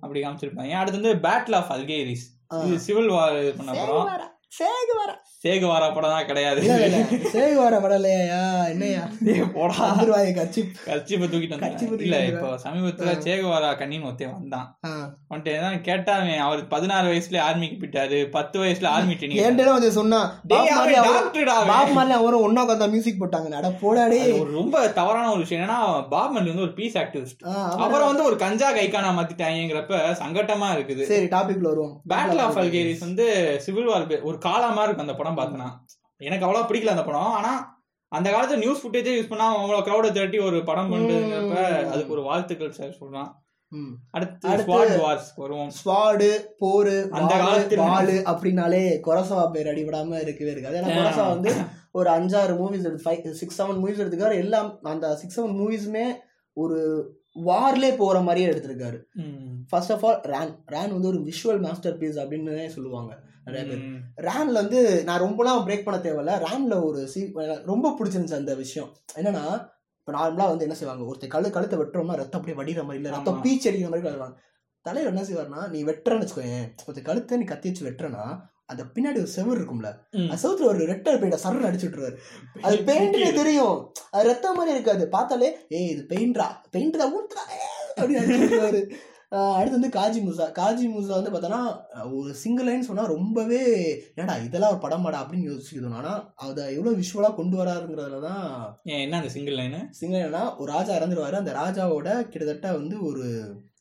அப்படி காமிச்சிருப்பாங்க. அடுத்து வந்து பேட்டில் ஆஃப் அல்கேரிஸ் இது சிவில் வார் இது பண்ண படம் சேகுவார. சேகுவாரா படம் தான் கிடையாது என்னையா போடா. வந்துருவாங்க கட்சி தூக்கிட்டு இல்ல தூக்கிட்டு இப்போ சமீபத்துல சேகுவாரா கண்ணின்னு ஒருத்தன் வந்தான். ஆ. வந்துட்டு தான் கேட்டா அவர் பதினாறு வயசுல ஆர்மிக்கு போயிட்டாரு. பத்து வயசுல ஆர்மி ட்ரைனிங் என்கிட்ட வந்து சொன்னா டேய், பாப் மார்லி அவரும் ஒன்னா உட்காந்து மியூசிக் போட்டாங்க நட போடாடே ரொம்ப தவறான ஒரு விஷயம். என்னன்னா பாப் மல்லி வந்து ஒரு பீஸ் ஆக்டிவிஸ்ட் அப்புறம் வந்து ஒரு கஞ்சா கைக்கானா மாத்திட்டாங்கிறப்ப சங்கட்டமா இருக்குது. சரி டாபிக்ல வருவோம். பேட்டில் ஆஃப் அல்கேரிஸ் வந்து சிவில் வார் ஒரு காலமா இருக்கும் அந்த படம் பார்த்தனா எனக்கு அவ்வளவு பிடிக்கல அந்த படம். ஆனா அந்த காலத்துல நியூஸ் ஃபுட்டேஜே யூஸ் பண்ணா அவ்வளவு கிரௌட திரட்டி ஒரு படம் பண்றதுங்கிறப்ப ம். அதுக்கு ஒரு வாழ்த்துக்கள் சார் சொல்றான். ஸ்வாடு போரு அந்த காலத்துல- வாளு அப்படின்னாலே கொரசவா பேர் அடிபடாம இருக்கவே இருக்காது ஏன்னா கொரசவா வந்து ஒரு அஞ்சாறு மூவிஸ் எடுத்து ஃபைவ் சிக்ஸ் செவன் மூவிஸ் எடுத்துக்காரு. எல்லாம் அந்த சிக்ஸ் செவன் மூவிஸுமே ஒரு வார்லே போற மாதிரியே எடுத்திருக்காரு. First of all Ran Ran வந்து ஒரு விஷுவல் மாஸ்டர் பீஸ் அப்படின்னு சொல்லுவாங்க. ரேன்ல வந்து நான் ரொம்பலாம் பிரேக் பண்ண தேவையில்ல. ரேன்ல ஒரு சி ரொம்ப பிடிச்சிருந்துச்சு அந்த விஷயம். என்னன்னா இப்போ நார்மலா வந்து என்ன செய்வாங்க? ஒருத்தர் கழு கழுத்தை வெட்டுறோம்னா ரத்தம் அப்படியே வடிகிற மாதிரி இல்லை ரத்தம் ஆமா. பீச் அடிக்கிற மாதிரி வருவாங்க தலைவர் என்ன செய்வார்னா நீ வெட்டுறன்னு வச்சுக்கோயேன். ஒருத்தர் கழுத்தை நீ கத்தி வச்சு வெட்டுறனா அந்த பின்னாடி ஒரு செவர் இருக்கும்ல. அந்த செவத்துல ஒரு ரெட்டர் பெயிண்ட சரண் அடிச்சு விட்டுருவாரு. அது பெயிண்ட்ல தெரியும். அது ரத்தம் மாதிரி இருக்காது. பார்த்தாலே ஏய் இது பெயிண்ட்ரா? பெயிண்ட் தான் ஊத்துறா அப்படின்னு அடுத்து வந்து காஜி மூசா. காஜி மூசா வந்து பார்த்தோன்னா ஒரு சிங்கிள் லைன் சொன்னா ரொம்பவே ஏடா இதெல்லாம் ஒரு படமாடா அப்படின்னு யோசிக்கணும் ஆனா அதை எவ்வளவு விஷுவலா கொண்டு வராருங்கிறதுல தான் என்ன அந்த சிங்கிள் லைனு சிங்கிள் லைனா ஒரு ராஜா இறந்துருவாரு. அந்த ராஜாவோட கிட்டத்தட்ட வந்து ஒரு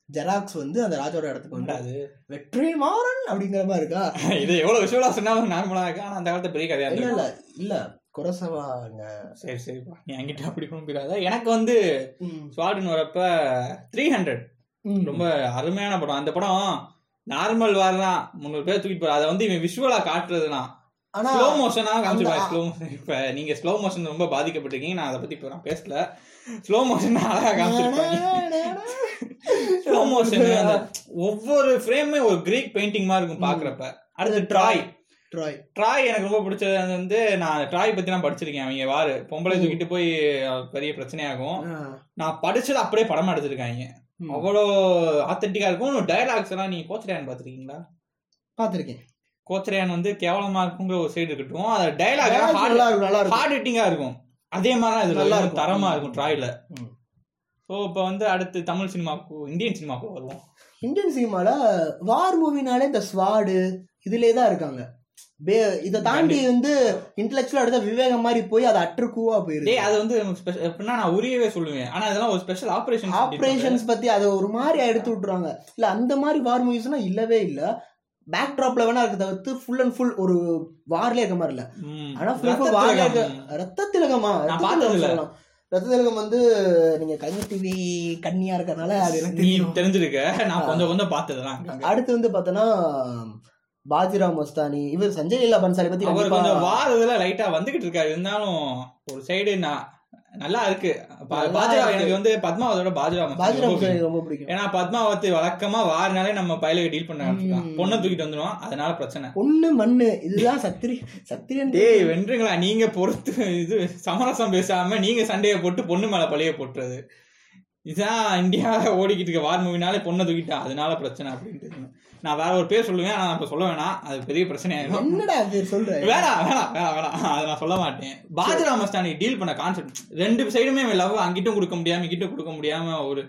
ஜெராக்ஸ் வந்து அந்த ராஜாவோட இடத்துக்கு வந்து வெற்றி மாறன் அப்படிங்கிற மாதிரி இருக்கா? இது எவ்வளவு விஷுவலா சொன்னாலும் நார்மலா இருக்கு? ஆனா அந்த காலத்துல பெரிய கதையா இல்ல இல்ல. இல்ல குரசவாங்க சரி சரிப்பா நீ என்கிட்ட அப்படி கும்பிடாத எனக்கு வந்து ஸ்வாடுன்னு வரப்ப த்ரீ ஹண்ட்ரட் ரொம்ப அருமையான படம். அந்த படம் நார்மல் வார் தான் முந்நூறு பேர் தூக்கிட்டு போற அதை வந்து இவன் விஷுவலா காட்டுறதுனா ஸ்லோ மோஷனா காமிச்சிருப்பாங்க ஸ்லோ மோஷன் இப்ப நீங்க ஸ்லோ மோஷன் ரொம்ப பாதிக்கப்பட்டிருக்கீங்க நான் அதை பத்தி இப்ப நான் பேசல. ஸ்லோ மோஷன் அழகா காமிச்சிருப்பாங்க. ஸ்லோ மோஷன் அந்த ஒவ்வொரு ஃப்ரேமே ஒரு கிரீக் பெயிண்டிங் மாதிரி இருக்கும் பாக்குறப்ப. அடுத்து ட்ராய் ட்ராய் ட்ராய் எனக்கு ரொம்ப பிடிச்சது அது வந்து நான் ட்ராய் பத்தி நான் படிச்சிருக்கேன் அவங்க வாரு பொம்பளை தூக்கிட்டு போய் பெரிய பிரச்சனையாகும். நான் படிச்சது அப்படியே படமா எடுத்திருக்காங்க அவ்வளோ ஆத்தென்டிக்கா இருக்கும். டயலாக்ஸ் எல்லாம் நீங்க கோச்சரையான் பாத்திருக்கீங்களா பாத்திருக்கேன் கோச்சரையான் வந்து கேவலமா இருக்குங்கிற ஒரு சைடு இருக்கட்டும். அது டைலாக் நல்லா இருக்கும் நல்லா இருக்கும். ஹார்ட் ஹிட்டிங்கா இருக்கும். அதே மாதிரி இது நல்லா இருக்கும். தரமா இருக்கும் ட்ராய்ல. ஸோ இப்போ வந்து அடுத்து தமிழ் சினிமாக்கு இந்தியன் சினிமாக்கு வருவோம். இந்தியன் சினிமால வார் மூவினாலே இந்த ஸ்வாடு இதுலயே தான் இருக்காங்க. இதை தாண்டி வந்து இன்டெலெக்சுவல் அடுத்த விவேகம் மாதிரி போய் அது அற்றுக்கூவா போயிருக்கு டேய் அது வந்து எப்படின்னா நான் உரியவே சொல்லுவேன். ஆனா அதெல்லாம் ஒரு ஸ்பெஷல் ஆபரேஷன் ஆப்ரேஷன்ஸ் பத்தி அதை ஒரு மாதிரி எடுத்து விட்டுருவாங்க. இல்ல அந்த மாதிரி வார் மூவிஸ்னா இல்லவே இல்ல. பேக் ட்ராப்ல வேணா இருக்க தவிர்த்து ஃபுல் அண்ட் ஃபுல் ஒரு வார்ல இருக்க மாதிரி இல்ல ஆனா ஃபுல் வார்ல இருக்க ரத்த திலகமா. சொல்லலாம். ரத்த திலகம் வந்து நீங்க கன்னி டிவி கன்னியா இருக்கறனால அது எனக்கு தெரிஞ்சிருக்க. நான் கொஞ்சம் கொஞ்சம் பார்த்ததுதான். அடுத்து வந்து பார்த்தோன்னா பாஜிராவ் மஸ்தானி இவர் சஞ்சய் லீலா பன்சாலி பத்தி அவர் கொஞ்சம் வார இதுல லைட்டா வந்துகிட்டு இருக்காரு. இருந்தாலும் ஒரு சைடு நான் நல்லா இருக்கு. பா- நல்லா பாஜரா இருக்கு. எனக்கு வந்து பத்மாவதோட பாஜரா மஸ்தானி பாஜிராவ் ரொம்ப பிடிக்கும். ஏன்னா பத்மாவதி வழக்கமா வாரினாலே நம்ம பையலுக்கு டீல் பண்ண. பொண்ணை தூக்கிட்டு வந்துடும் அதனால பிரச்சனை. பொண்ணு மண்ணு இதுதான் சத்திரி சத்திரியன் டேய் வென்றுங்களா? நீங்க பொறுத்து இது சமரசம் பேசாம நீங்க சண்டையை போட்டு பொண்ணு மேல பழைய போட்டுறது. இதுதான் இந்தியாவில் ஓடிக்கிட்டு இருக்க வார் மூவினாலே பொண்ணை தூக்கிட்டான் அதனால பிரச்சனை அப்படின்ட்டு. நான் வேற ஒரு பேர் சொல்லுவேன் ஆனா நான் இப்ப சொல்ல வேணாம். அது பெரிய பிரச்சனை ஆயிடும் என்னடா அது சொல்ற? வேணாம் வேணாம் வேணாம் வேணாம் அதை நான் சொல்ல மாட்டேன். பாஜரா மஸ்தானி டீல் பண்ண கான்செப்ட் ரெண்டு சைடுமே லவ் அங்கிட்டும் கொடுக்க முடியாம இங்கிட்டும் கொடுக்க முடியாம ஒரு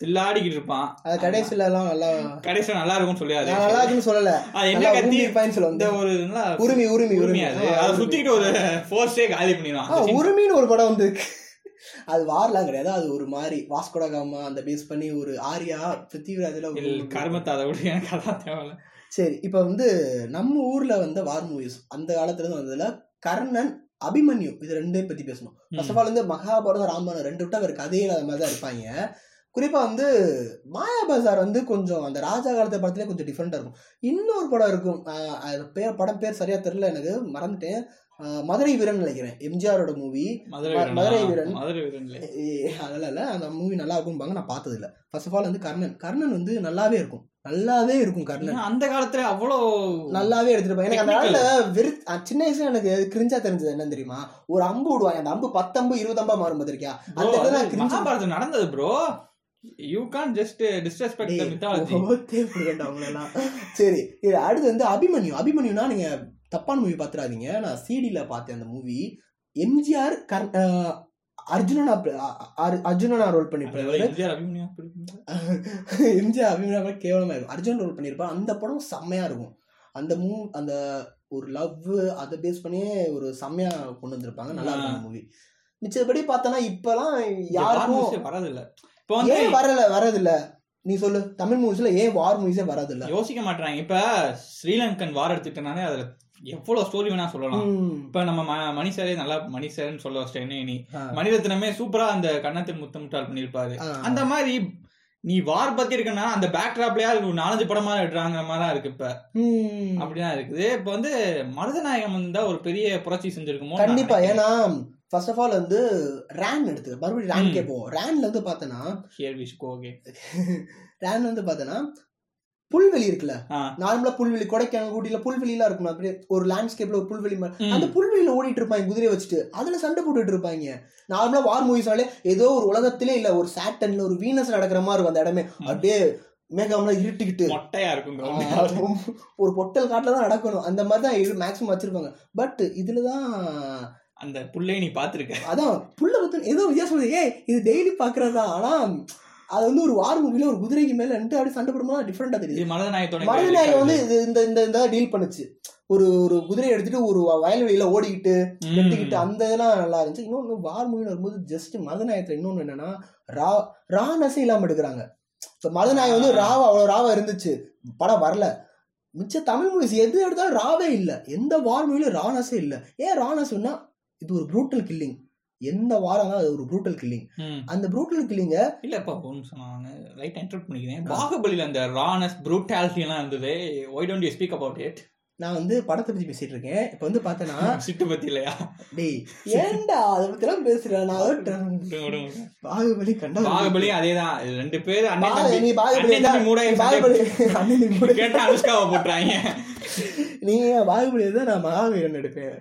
தில்லாடிக்கிட்டு இருப்பான். அது கடைசில எல்லாம் நல்லா கடைசியில் நல்லா இருக்கும்னு சொல்லியாது நான் நல்லா இருக்குன்னு சொல்லல. அது என்ன கத்தி? பாயிண்ட் சொல்ல இந்த ஒரு உரிமை உரிமை உரிமை. அது. அதை. சுத்திக்கிட்டு ஒரு ஃபோர்ஸே காலி பண்ணிடுவான். உரிமைன்னு ஒரு படம் வந்து அது வார்லாம் கிடையாது. அது ஒரு மாதிரி வாஸ்கோட காமா அந்த பேஸ் பண்ணி ஒரு ஆரியா பிருத்திவிராஜ்ல ஒரு கர்மத்தை அதை விட எனக்கு அதான் தேவையில்ல. சரி இப்போ வந்து நம்ம ஊர்ல வந்த வார் மூவிஸ் அந்த காலத்துல இருந்து வந்ததுல கர்ணன் அபிமன்யு இது ரெண்டையும் பத்தி பேசணும். ஃபர்ஸ்ட் ஆஃப் ஆல் வந்து மகாபாரதம் ராமாயணம் ரெண்டு விட்டா வேற கதையே இல்லாத மாதிரி தான் இருப்பாங்க. குறிப்பா வந்து மாயா பஜார் வந்து கொஞ்சம் அந்த ராஜா காலத்து படத்துல கொஞ்சம் டிஃப்ரெண்டா இருக்கும். இன்னொரு படம் இருக்கும். பேர் படம் பேர் சரியா தெரியல எனக்கு மறந்துட்டேன். மதுரை வீரன் நினைக்கிறேன். எம்ஜிஆரோட மூவி மதுரை வீரன்? அதெல்லாம் இல்லை. அந்த மூவி நல்லா இருக்கும்பாங்க. நான் பார்த்தது இல்லை ஃபர்ஸ்ட் ஆஃப் ஆல் வந்து கர்ணன். கர்ணன் வந்து நல்லாவே இருக்கும். நல்லாவே இருக்கும் கர்ணன். அந்த காலத்துல அவ்வளோ நல்லாவே எடுத்துருப்பாங்க. எனக்கு அந்த. காலத்துல வெறு சின்ன வயசுல எனக்கு கிரிஞ்சா தெரிஞ்சது என்னன்னு தெரியுமா? ஒரு அம்பு விடுவாங்க. அந்த அம்பு பத்தம்பு இருபது அம்பா மாறும் பார்த்திருக்கியா அந்த இடத்துல மகாபாரதம் நடந்தது bro you can just disrespect. சரி இது அடுத்து வந்து அபிமன்யு. அபிமன்யுனா நீங்க தப்பான மூவி பாத்துறாதீங்க. நான் சிடில பார்த்தேன் அந்த மூவி எம்ஜிஆர் கர் அர்ஜுனனா அர்ஜுனனா ரோல் பண்ணிருப்பாரு எம்ஜிஆர் அபிமன்யா பிடிக்கும்? எம்ஜிஆர் அபிமன்யா கூட கேவலமா இருக்கும் அர்ஜுன் ரோல் பண்ணிருப்பாரு. அந்த படம் செம்மையா இருக்கும். அந்த மூ அந்த ஒரு லவ் அதை பேஸ் பண்ணியே ஒரு செம்மையா கொண்டு வந்திருப்பாங்க. நல்லா இருக்கும் அந்த மூவி மிச்சபடி பார்த்தோன்னா இப்பெல்லாம் யாருக்கும் வரது இல்ல இப்போ வந்து ஏன் வரல வரதில்ல நீ சொல்லு. தமிழ் மூவிஸ்ல ஏன் வார் மூவிஸே வரதில்ல யோசிக்க மாட்டாங்க இப்ப ஸ்ரீலங்கன் வார் எடுத்துட்டனாலே அதுல எவ்வளவு ஸ்டோரி வேணா சொல்லலாம். இப்ப நம்ம மணி சாரே நல்லா மணி சார்னு சொல்ல வச்சிட்டேன். நீ ஆ. மணிரத்னமே சூப்பரா அந்த கண்ணத்தில் முத்தம் முட்டாள் பண்ணிருப்பாரு. அந்த மாதிரி நீ வார் பத்தி இருக்கனா அந்த பேக் டிராப்லயா நாலஞ்சு படமா எடுறாங்க மாதிரி தான் இருக்கு இப்ப. அப்படிதான் இருக்குது. இப்ப வந்து மருதநாயகம் வந்தா ஒரு பெரிய புரட்சி செஞ்சிருக்குமோ கண்டிப்பா. ஏன்னா ஃபர்ஸ்ட் ஆஃப் ஆல் வந்து ரேன் எடுத்து மறுபடியும் ரேன்கே போவோம் ரேன்ல வந்து பார்த்தோன்னா ரேன் வந்து பார்த்தோன்னா புல்வெளி இருக்குல்ல. நார்மலா புல்வெளி கொடைக்கானல் ஊட்டில புல்வெளிலாம் இருக்கும் அப்படியே ஒரு லேண்ட்ஸ்கேப்ல ஒரு புல்வெளி. அந்த புல்வெளியில ஓடிட்டு இருப்பாங்க குதிரையை வச்சுட்டு. அதுல சண்டை போட்டுட்டு இருப்பாங்க. நார்மலா வார் மூவிஸ்னாலே ஏதோ ஒரு உலகத்திலே இல்ல ஒரு சாட்டன்ல ஒரு வீனஸ் நடக்கிற மாதிரி இருக்கும் அந்த இடமே அப்படியே மேகம்ல இருட்டிக்கிட்டு. மொட்டையா இருக்கும் ஒரு பொட்டல் காட்டுல தான் நடக்கணும். அந்த மாதிரி தான் மேக்ஸிமம் வச்சிருப்பாங்க. பட் இதுலதான் அந்த புள்ளைய நீ பாத்திருக்க அதான் புள்ள பத்து ஏதோ வித்தியாசம். ஏய் இது டெய்லி பாக்குறதா ஆனா அது வந்து ஒரு வார் மூவில ஒரு குதிரைக்கு மேல ரெண்டு அப்படி சண்டை போடும்போது டிஃப்ரெண்டா தெரியுது. இது மருதநாயகத்தோட மருதநாயகம் வந்து இந்த இந்த இந்த டீல் பண்ணுச்சு. ஒரு ஒரு குதிரையை எடுத்துட்டு ஒரு வயல்வெளியில ஓடிக்கிட்டு வெட்டிக்கிட்டு அந்த இதெல்லாம் நல்லா இருந்துச்சு. இன்னொன்னு வார் மூவின்னு வரும்போது ஜஸ்ட் மருதநாயகத்துல இன்னொன்னு என்னன்னா ரா ரானஸே இல்லாம எடுக்கிறாங்க. இப்போ மருதநாயகம் வந்து ராவா அவ்வளவு ராவா இருந்துச்சு. படம் வரல. மிச்ச தமிழ் மூவிஸ் எது எடுத்தாலும் ராவே இல்ல. எந்த வார் மூவிலும் ரானஸே இல்ல. ஏன் ரானஸ்னா இது ஒரு ப்ரூட்டல் கில்லிங் எந்த வாரம் அது ஒரு ப்ரூட்டல் கில்லிங். அந்த ப்ரூட்டல் கில்லிங்க இல்ல இப்ப நான் ரைட் இன்டர்ப்ட் பண்ணிக்கிறேன். பாகுபலியில அந்த ரானஸ் ப்ரூட்டாலிட்டி எல்லாம் இருந்தது. Why don't you speak about it நான் வந்து படத்தை பத்தி பேசிட்டு இருக்கேன். இப்போ வந்து பார்த்தேன்னா சிட்டு பத்தி இல்லையா டேய் ஏன்டா அதை பத்தி எல்லாம் பேசுறேன் நான். பாகுபலி கண்டா பாகுபலி அதேதான். ரெண்டு பேரு அண்ணன் தம்பி. மூட பாகுபலி அண்ணன் கேட்டா அனுஷ்காவை போட்டுறாங்க. நீ பாகுபலி தான் நான் மகாவீரன் எடுப்பேன்.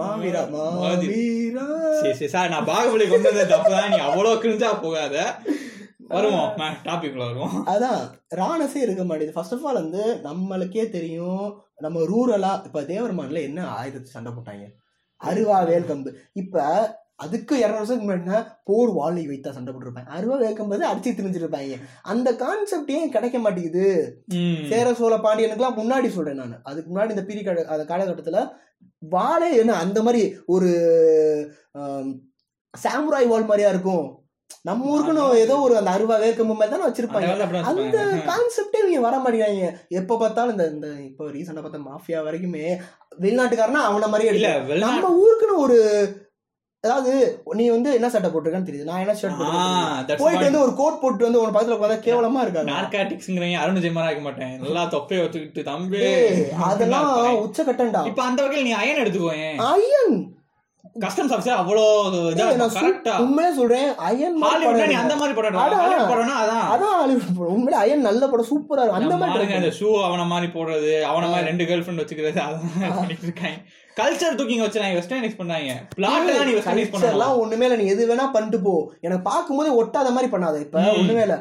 மாவீரா மாவீரா. சரி சரி சார் நான் பாகுபலி கொண்டு வந்தது தப்புதான் நீ அவ்வளவு கிழிஞ்சா போகாத. வருவோம் டாபிக்ல வருவோம். அதான் ராணஸே இருக்க மாட்டேங்குது. ஃபர்ஸ்ட் ஆஃப் ஆல் வந்து நம்மளுக்கே தெரியும் நம்ம ரூரலா இப்ப தேவரமான்ல என்ன ஆயுதத்தை சண்டை போட்டாங்க? அருவா வேல் கம்பு. இப்ப அதுக்கு இரநூறு வருஷத்துக்கு முன்னாடி போர் வாழை வைத்தா சண்டை போட்டுருப்பாங்க அருவா வேக்கும்போது அடிச்சு திணிச்சிருப்பாங்க அந்த கான்செப்ட் ஏன் கிடைக்க மாட்டேங்குது. சேர சோழ பாண்டியனுக்குலாம் முன்னாடி சொல்றேன் நான். அதுக்கு முன்னாடி இந்த பீரி அந்த காலகட்டத்துல வாளே என்ன அந்த மாதிரி ஒரு சாமுராய் வால் மாதிரியா இருக்கும். நம்ம ஊருக்குன்னு ஏதோ ஒரு அந்த அருவா வேக்கம்பு மாதிரி தானே வச்சிருப்பாங்க. அந்த. கான்செப்டே நீங்க வர மாட்டேங்கிறாங்க. எப்ப பார்த்தாலும் இந்த இந்த இப்போ ரீசெண்டா பார்த்த மாஃபியா வரைக்குமே வெளிநாட்டுக்காரனா அவன மாதிரியே இல்ல நம்ம ஊருக்குன்னு ஒரு அதாவது நீ வந்து என்ன சட்டை போட்டிருக்கான்னு தெரியுது. நான் என்ன ஷர்ட் போட்டு போயிட்டு வந்து ஒரு கோட் போட்டு வந்து உன பக்கத்துல உட்காந்தா கேவலமா இருக்காங்க நார்காட்டிக்ஸ்ங்கிறீங்க அருண் ஜெயமாரா இருக்க மாட்டேன். நல்லா தொப்பையை வச்சுக்கிட்டு தம்பி. அதெல்லாம் உச்சக்கட்டண்டா இப்ப அந்த வகையில் நீ அயன் எடுத்துக்கோயேன். அயன் கஸ்டம்ஸ் ஆஃபீஸர் அவ்வளோ இதா டேய், நான் கரெக்டா உண்மையிலே சொல்றேன் அயன் நீ அந்த. மாதிரி படம் அதான். ஹாலிவுட் படம்னா அதான். அதான் ஹாலிவுட் படம் உண்மையிலே அயன் நல்ல படம் சூப்பரா இருக்கும். அந்த மாதிரி அந்த ஷூ அவன மாதிரி போடுறது அவன மாதிரி ரெண்டு கேர்ள் ஃப்ரெண்ட் வச்சுக்கிறது அதெல்லாம் பண்ணிட்டு இருக்காங்க கல்ச்சர் தூக்கிங்க வச்சு நான் வெஸ்டர்னைஸ் பண்ணாங்க பிளாட் எல்லாம் நீ வெஸ்டர்னைஸ் பண்ணலாம் எல்லாம் ஒண்ணுமே இல்ல. நீ எது வேணா பண்ணிட்டு போ. எனக்கு பார்க்கும்போது ஒட்டாத மாதிரி பண்ணாத. இப்ப. ஒண்ணுமே இல்ல.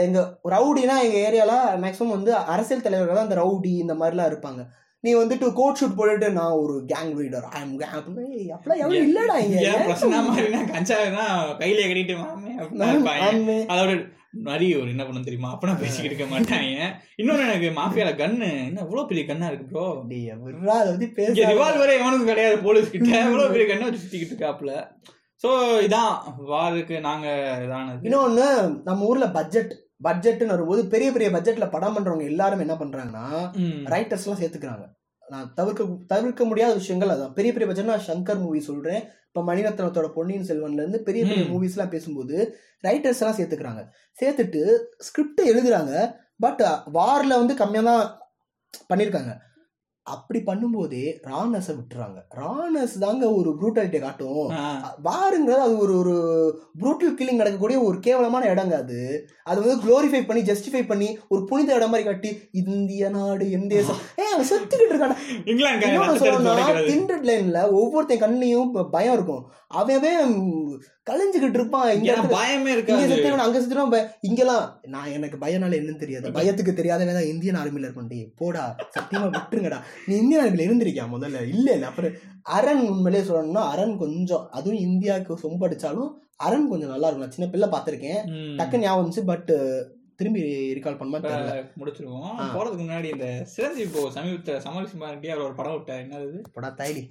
எங்க ரவுடினா எங்க ஏரியால மேக்ஸிமம் வந்து அரசியல் தலைவர்கள் தான் அந்த ரவுடி இந்த மாதிரிலாம் இருப்பாங்க. நீ வந்துட்டு கோட் ஷூட் போட்டுட்டு நான் ஒரு கேங் லீடர் ஐ அம் அப்பலாம் எவ்வளவு இல்லடா இங்க. ஏன் பிரச்சனை மாதிரினா கஞ்சானா கையில கட்டிட்டு மாமே அப்படின்னா. அதோட நிறைய ஒரு என்ன பண்ண தெரியுமா? அப்பனா பேசிக்கிட்டு இருக்க மாட்டாங்க இன்னொன்னு எனக்கு மாஃபியால கன்னு என்ன இவ்வளவு பெரிய கன்னா இருக்கு ப்ரோ அதை இங்க பேசாத. ரிவால்வரே எவனுக்கும் கிடையாது போலீஸ் கிட்ட. இவ்வளவு பெரிய கண்ணை வச்சு சுத்திக்கிட்டு இருக்காப்ல. சோ இதான் வாருக்கு நாங்க இதானது. இன்னொன்னு நம்ம ஊர்ல பட்ஜெட் பட்ஜெட்னு வரும்போது பெரிய பெரிய பட்ஜெட்ல படம் பண்றவங்க எல்லாரும் என்ன பண்றாங்கன்னா. ரைட்டர்ஸ் எல்லாம் சேர்த்துக்கிறாங்க. நான் தவிர்க்க தவிர்க்க முடியாத விஷயங்கள் அதான். பெரிய பெரிய பட்ஜெட் நான் சங்கர் மூவி சொல்றேன். இப்ப மணிரத்னத்தோட பொன்னியின் செல்வன்ல இருந்து பெரிய பெரிய. மூவிஸ் எல்லாம் பேசும்போது ரைட்டர்ஸ் எல்லாம் சேர்த்துக்கிறாங்க. சேர்த்துட்டு ஸ்கிரிப்ட் எழுதுறாங்க. பட் வார்ல வந்து கம்மியா தான் பண்ணிருக்காங்க. அப்படி பண்ணும்போதே ராணஸை விட்டுறாங்க. ராணஸ் தாங்க ஒரு ப்ரூட்டாலிட்டியை காட்டும். வாருங்கிறது அது ஒரு ஒரு ப்ரூட்டல் கில்லிங் நடக்கக்கூடிய ஒரு கேவலமான இடங்க அது. அது வந்து குளோரிஃபை பண்ணி ஜஸ்டிஃபை பண்ணி ஒரு புனித இடம் மாதிரி காட்டி இந்திய நாடு என் தேசம். ஏ செத்துக்கிட்டு இருக்கான் சொல்லணும்னா. திண்டட் லைன்ல ஒவ்வொருத்தன் கண்ணையும் ப- பயம் இருக்கும். அவன் கலைஞ்சுக்கிட்டு இருப்பான். இங்க பயமே இங்க இருக்காது. செத்துவன் அங்க செத்துவன் பய- இங்கெல்லாம் நான் எனக்கு பயனால என்னன்னு தெரியாது. பயத்துக்கு தெரியாதவன் தான் இந்தியன் ஆர்மில இருக்கும் டேய் போடா சத்தியமா விட்டுருங்கடா. நீ இந்தியன் ஆர்மில இருந்திருக்கியா முதல்ல? இல்ல இல்ல. அப்புறம் அரண் உண்மையிலேயே சொல்லணும்னா அரண் கொஞ்சம் அதுவும் இந்தியாவுக்கு சொம்பு அடிச்சாலும் அரண் கொஞ்சம் நல்லா இருக்கும். நான் சின்ன பிள்ளை பார்த்திருக்கேன். ம். டக்குன்னு ஞாபகம் வந்துச்சு பட் திரும்பி ரீகால் பண்ண தெரியல. முடிச்சிருவோம். போறதுக்கு முன்னாடி இந்த சிரஞ்சீவி இப்போ சமீபத்துல சமரசிம்மா ரெட்டி அவர் ஒரு படம் விட்டார். என்னது போடா தாய்லி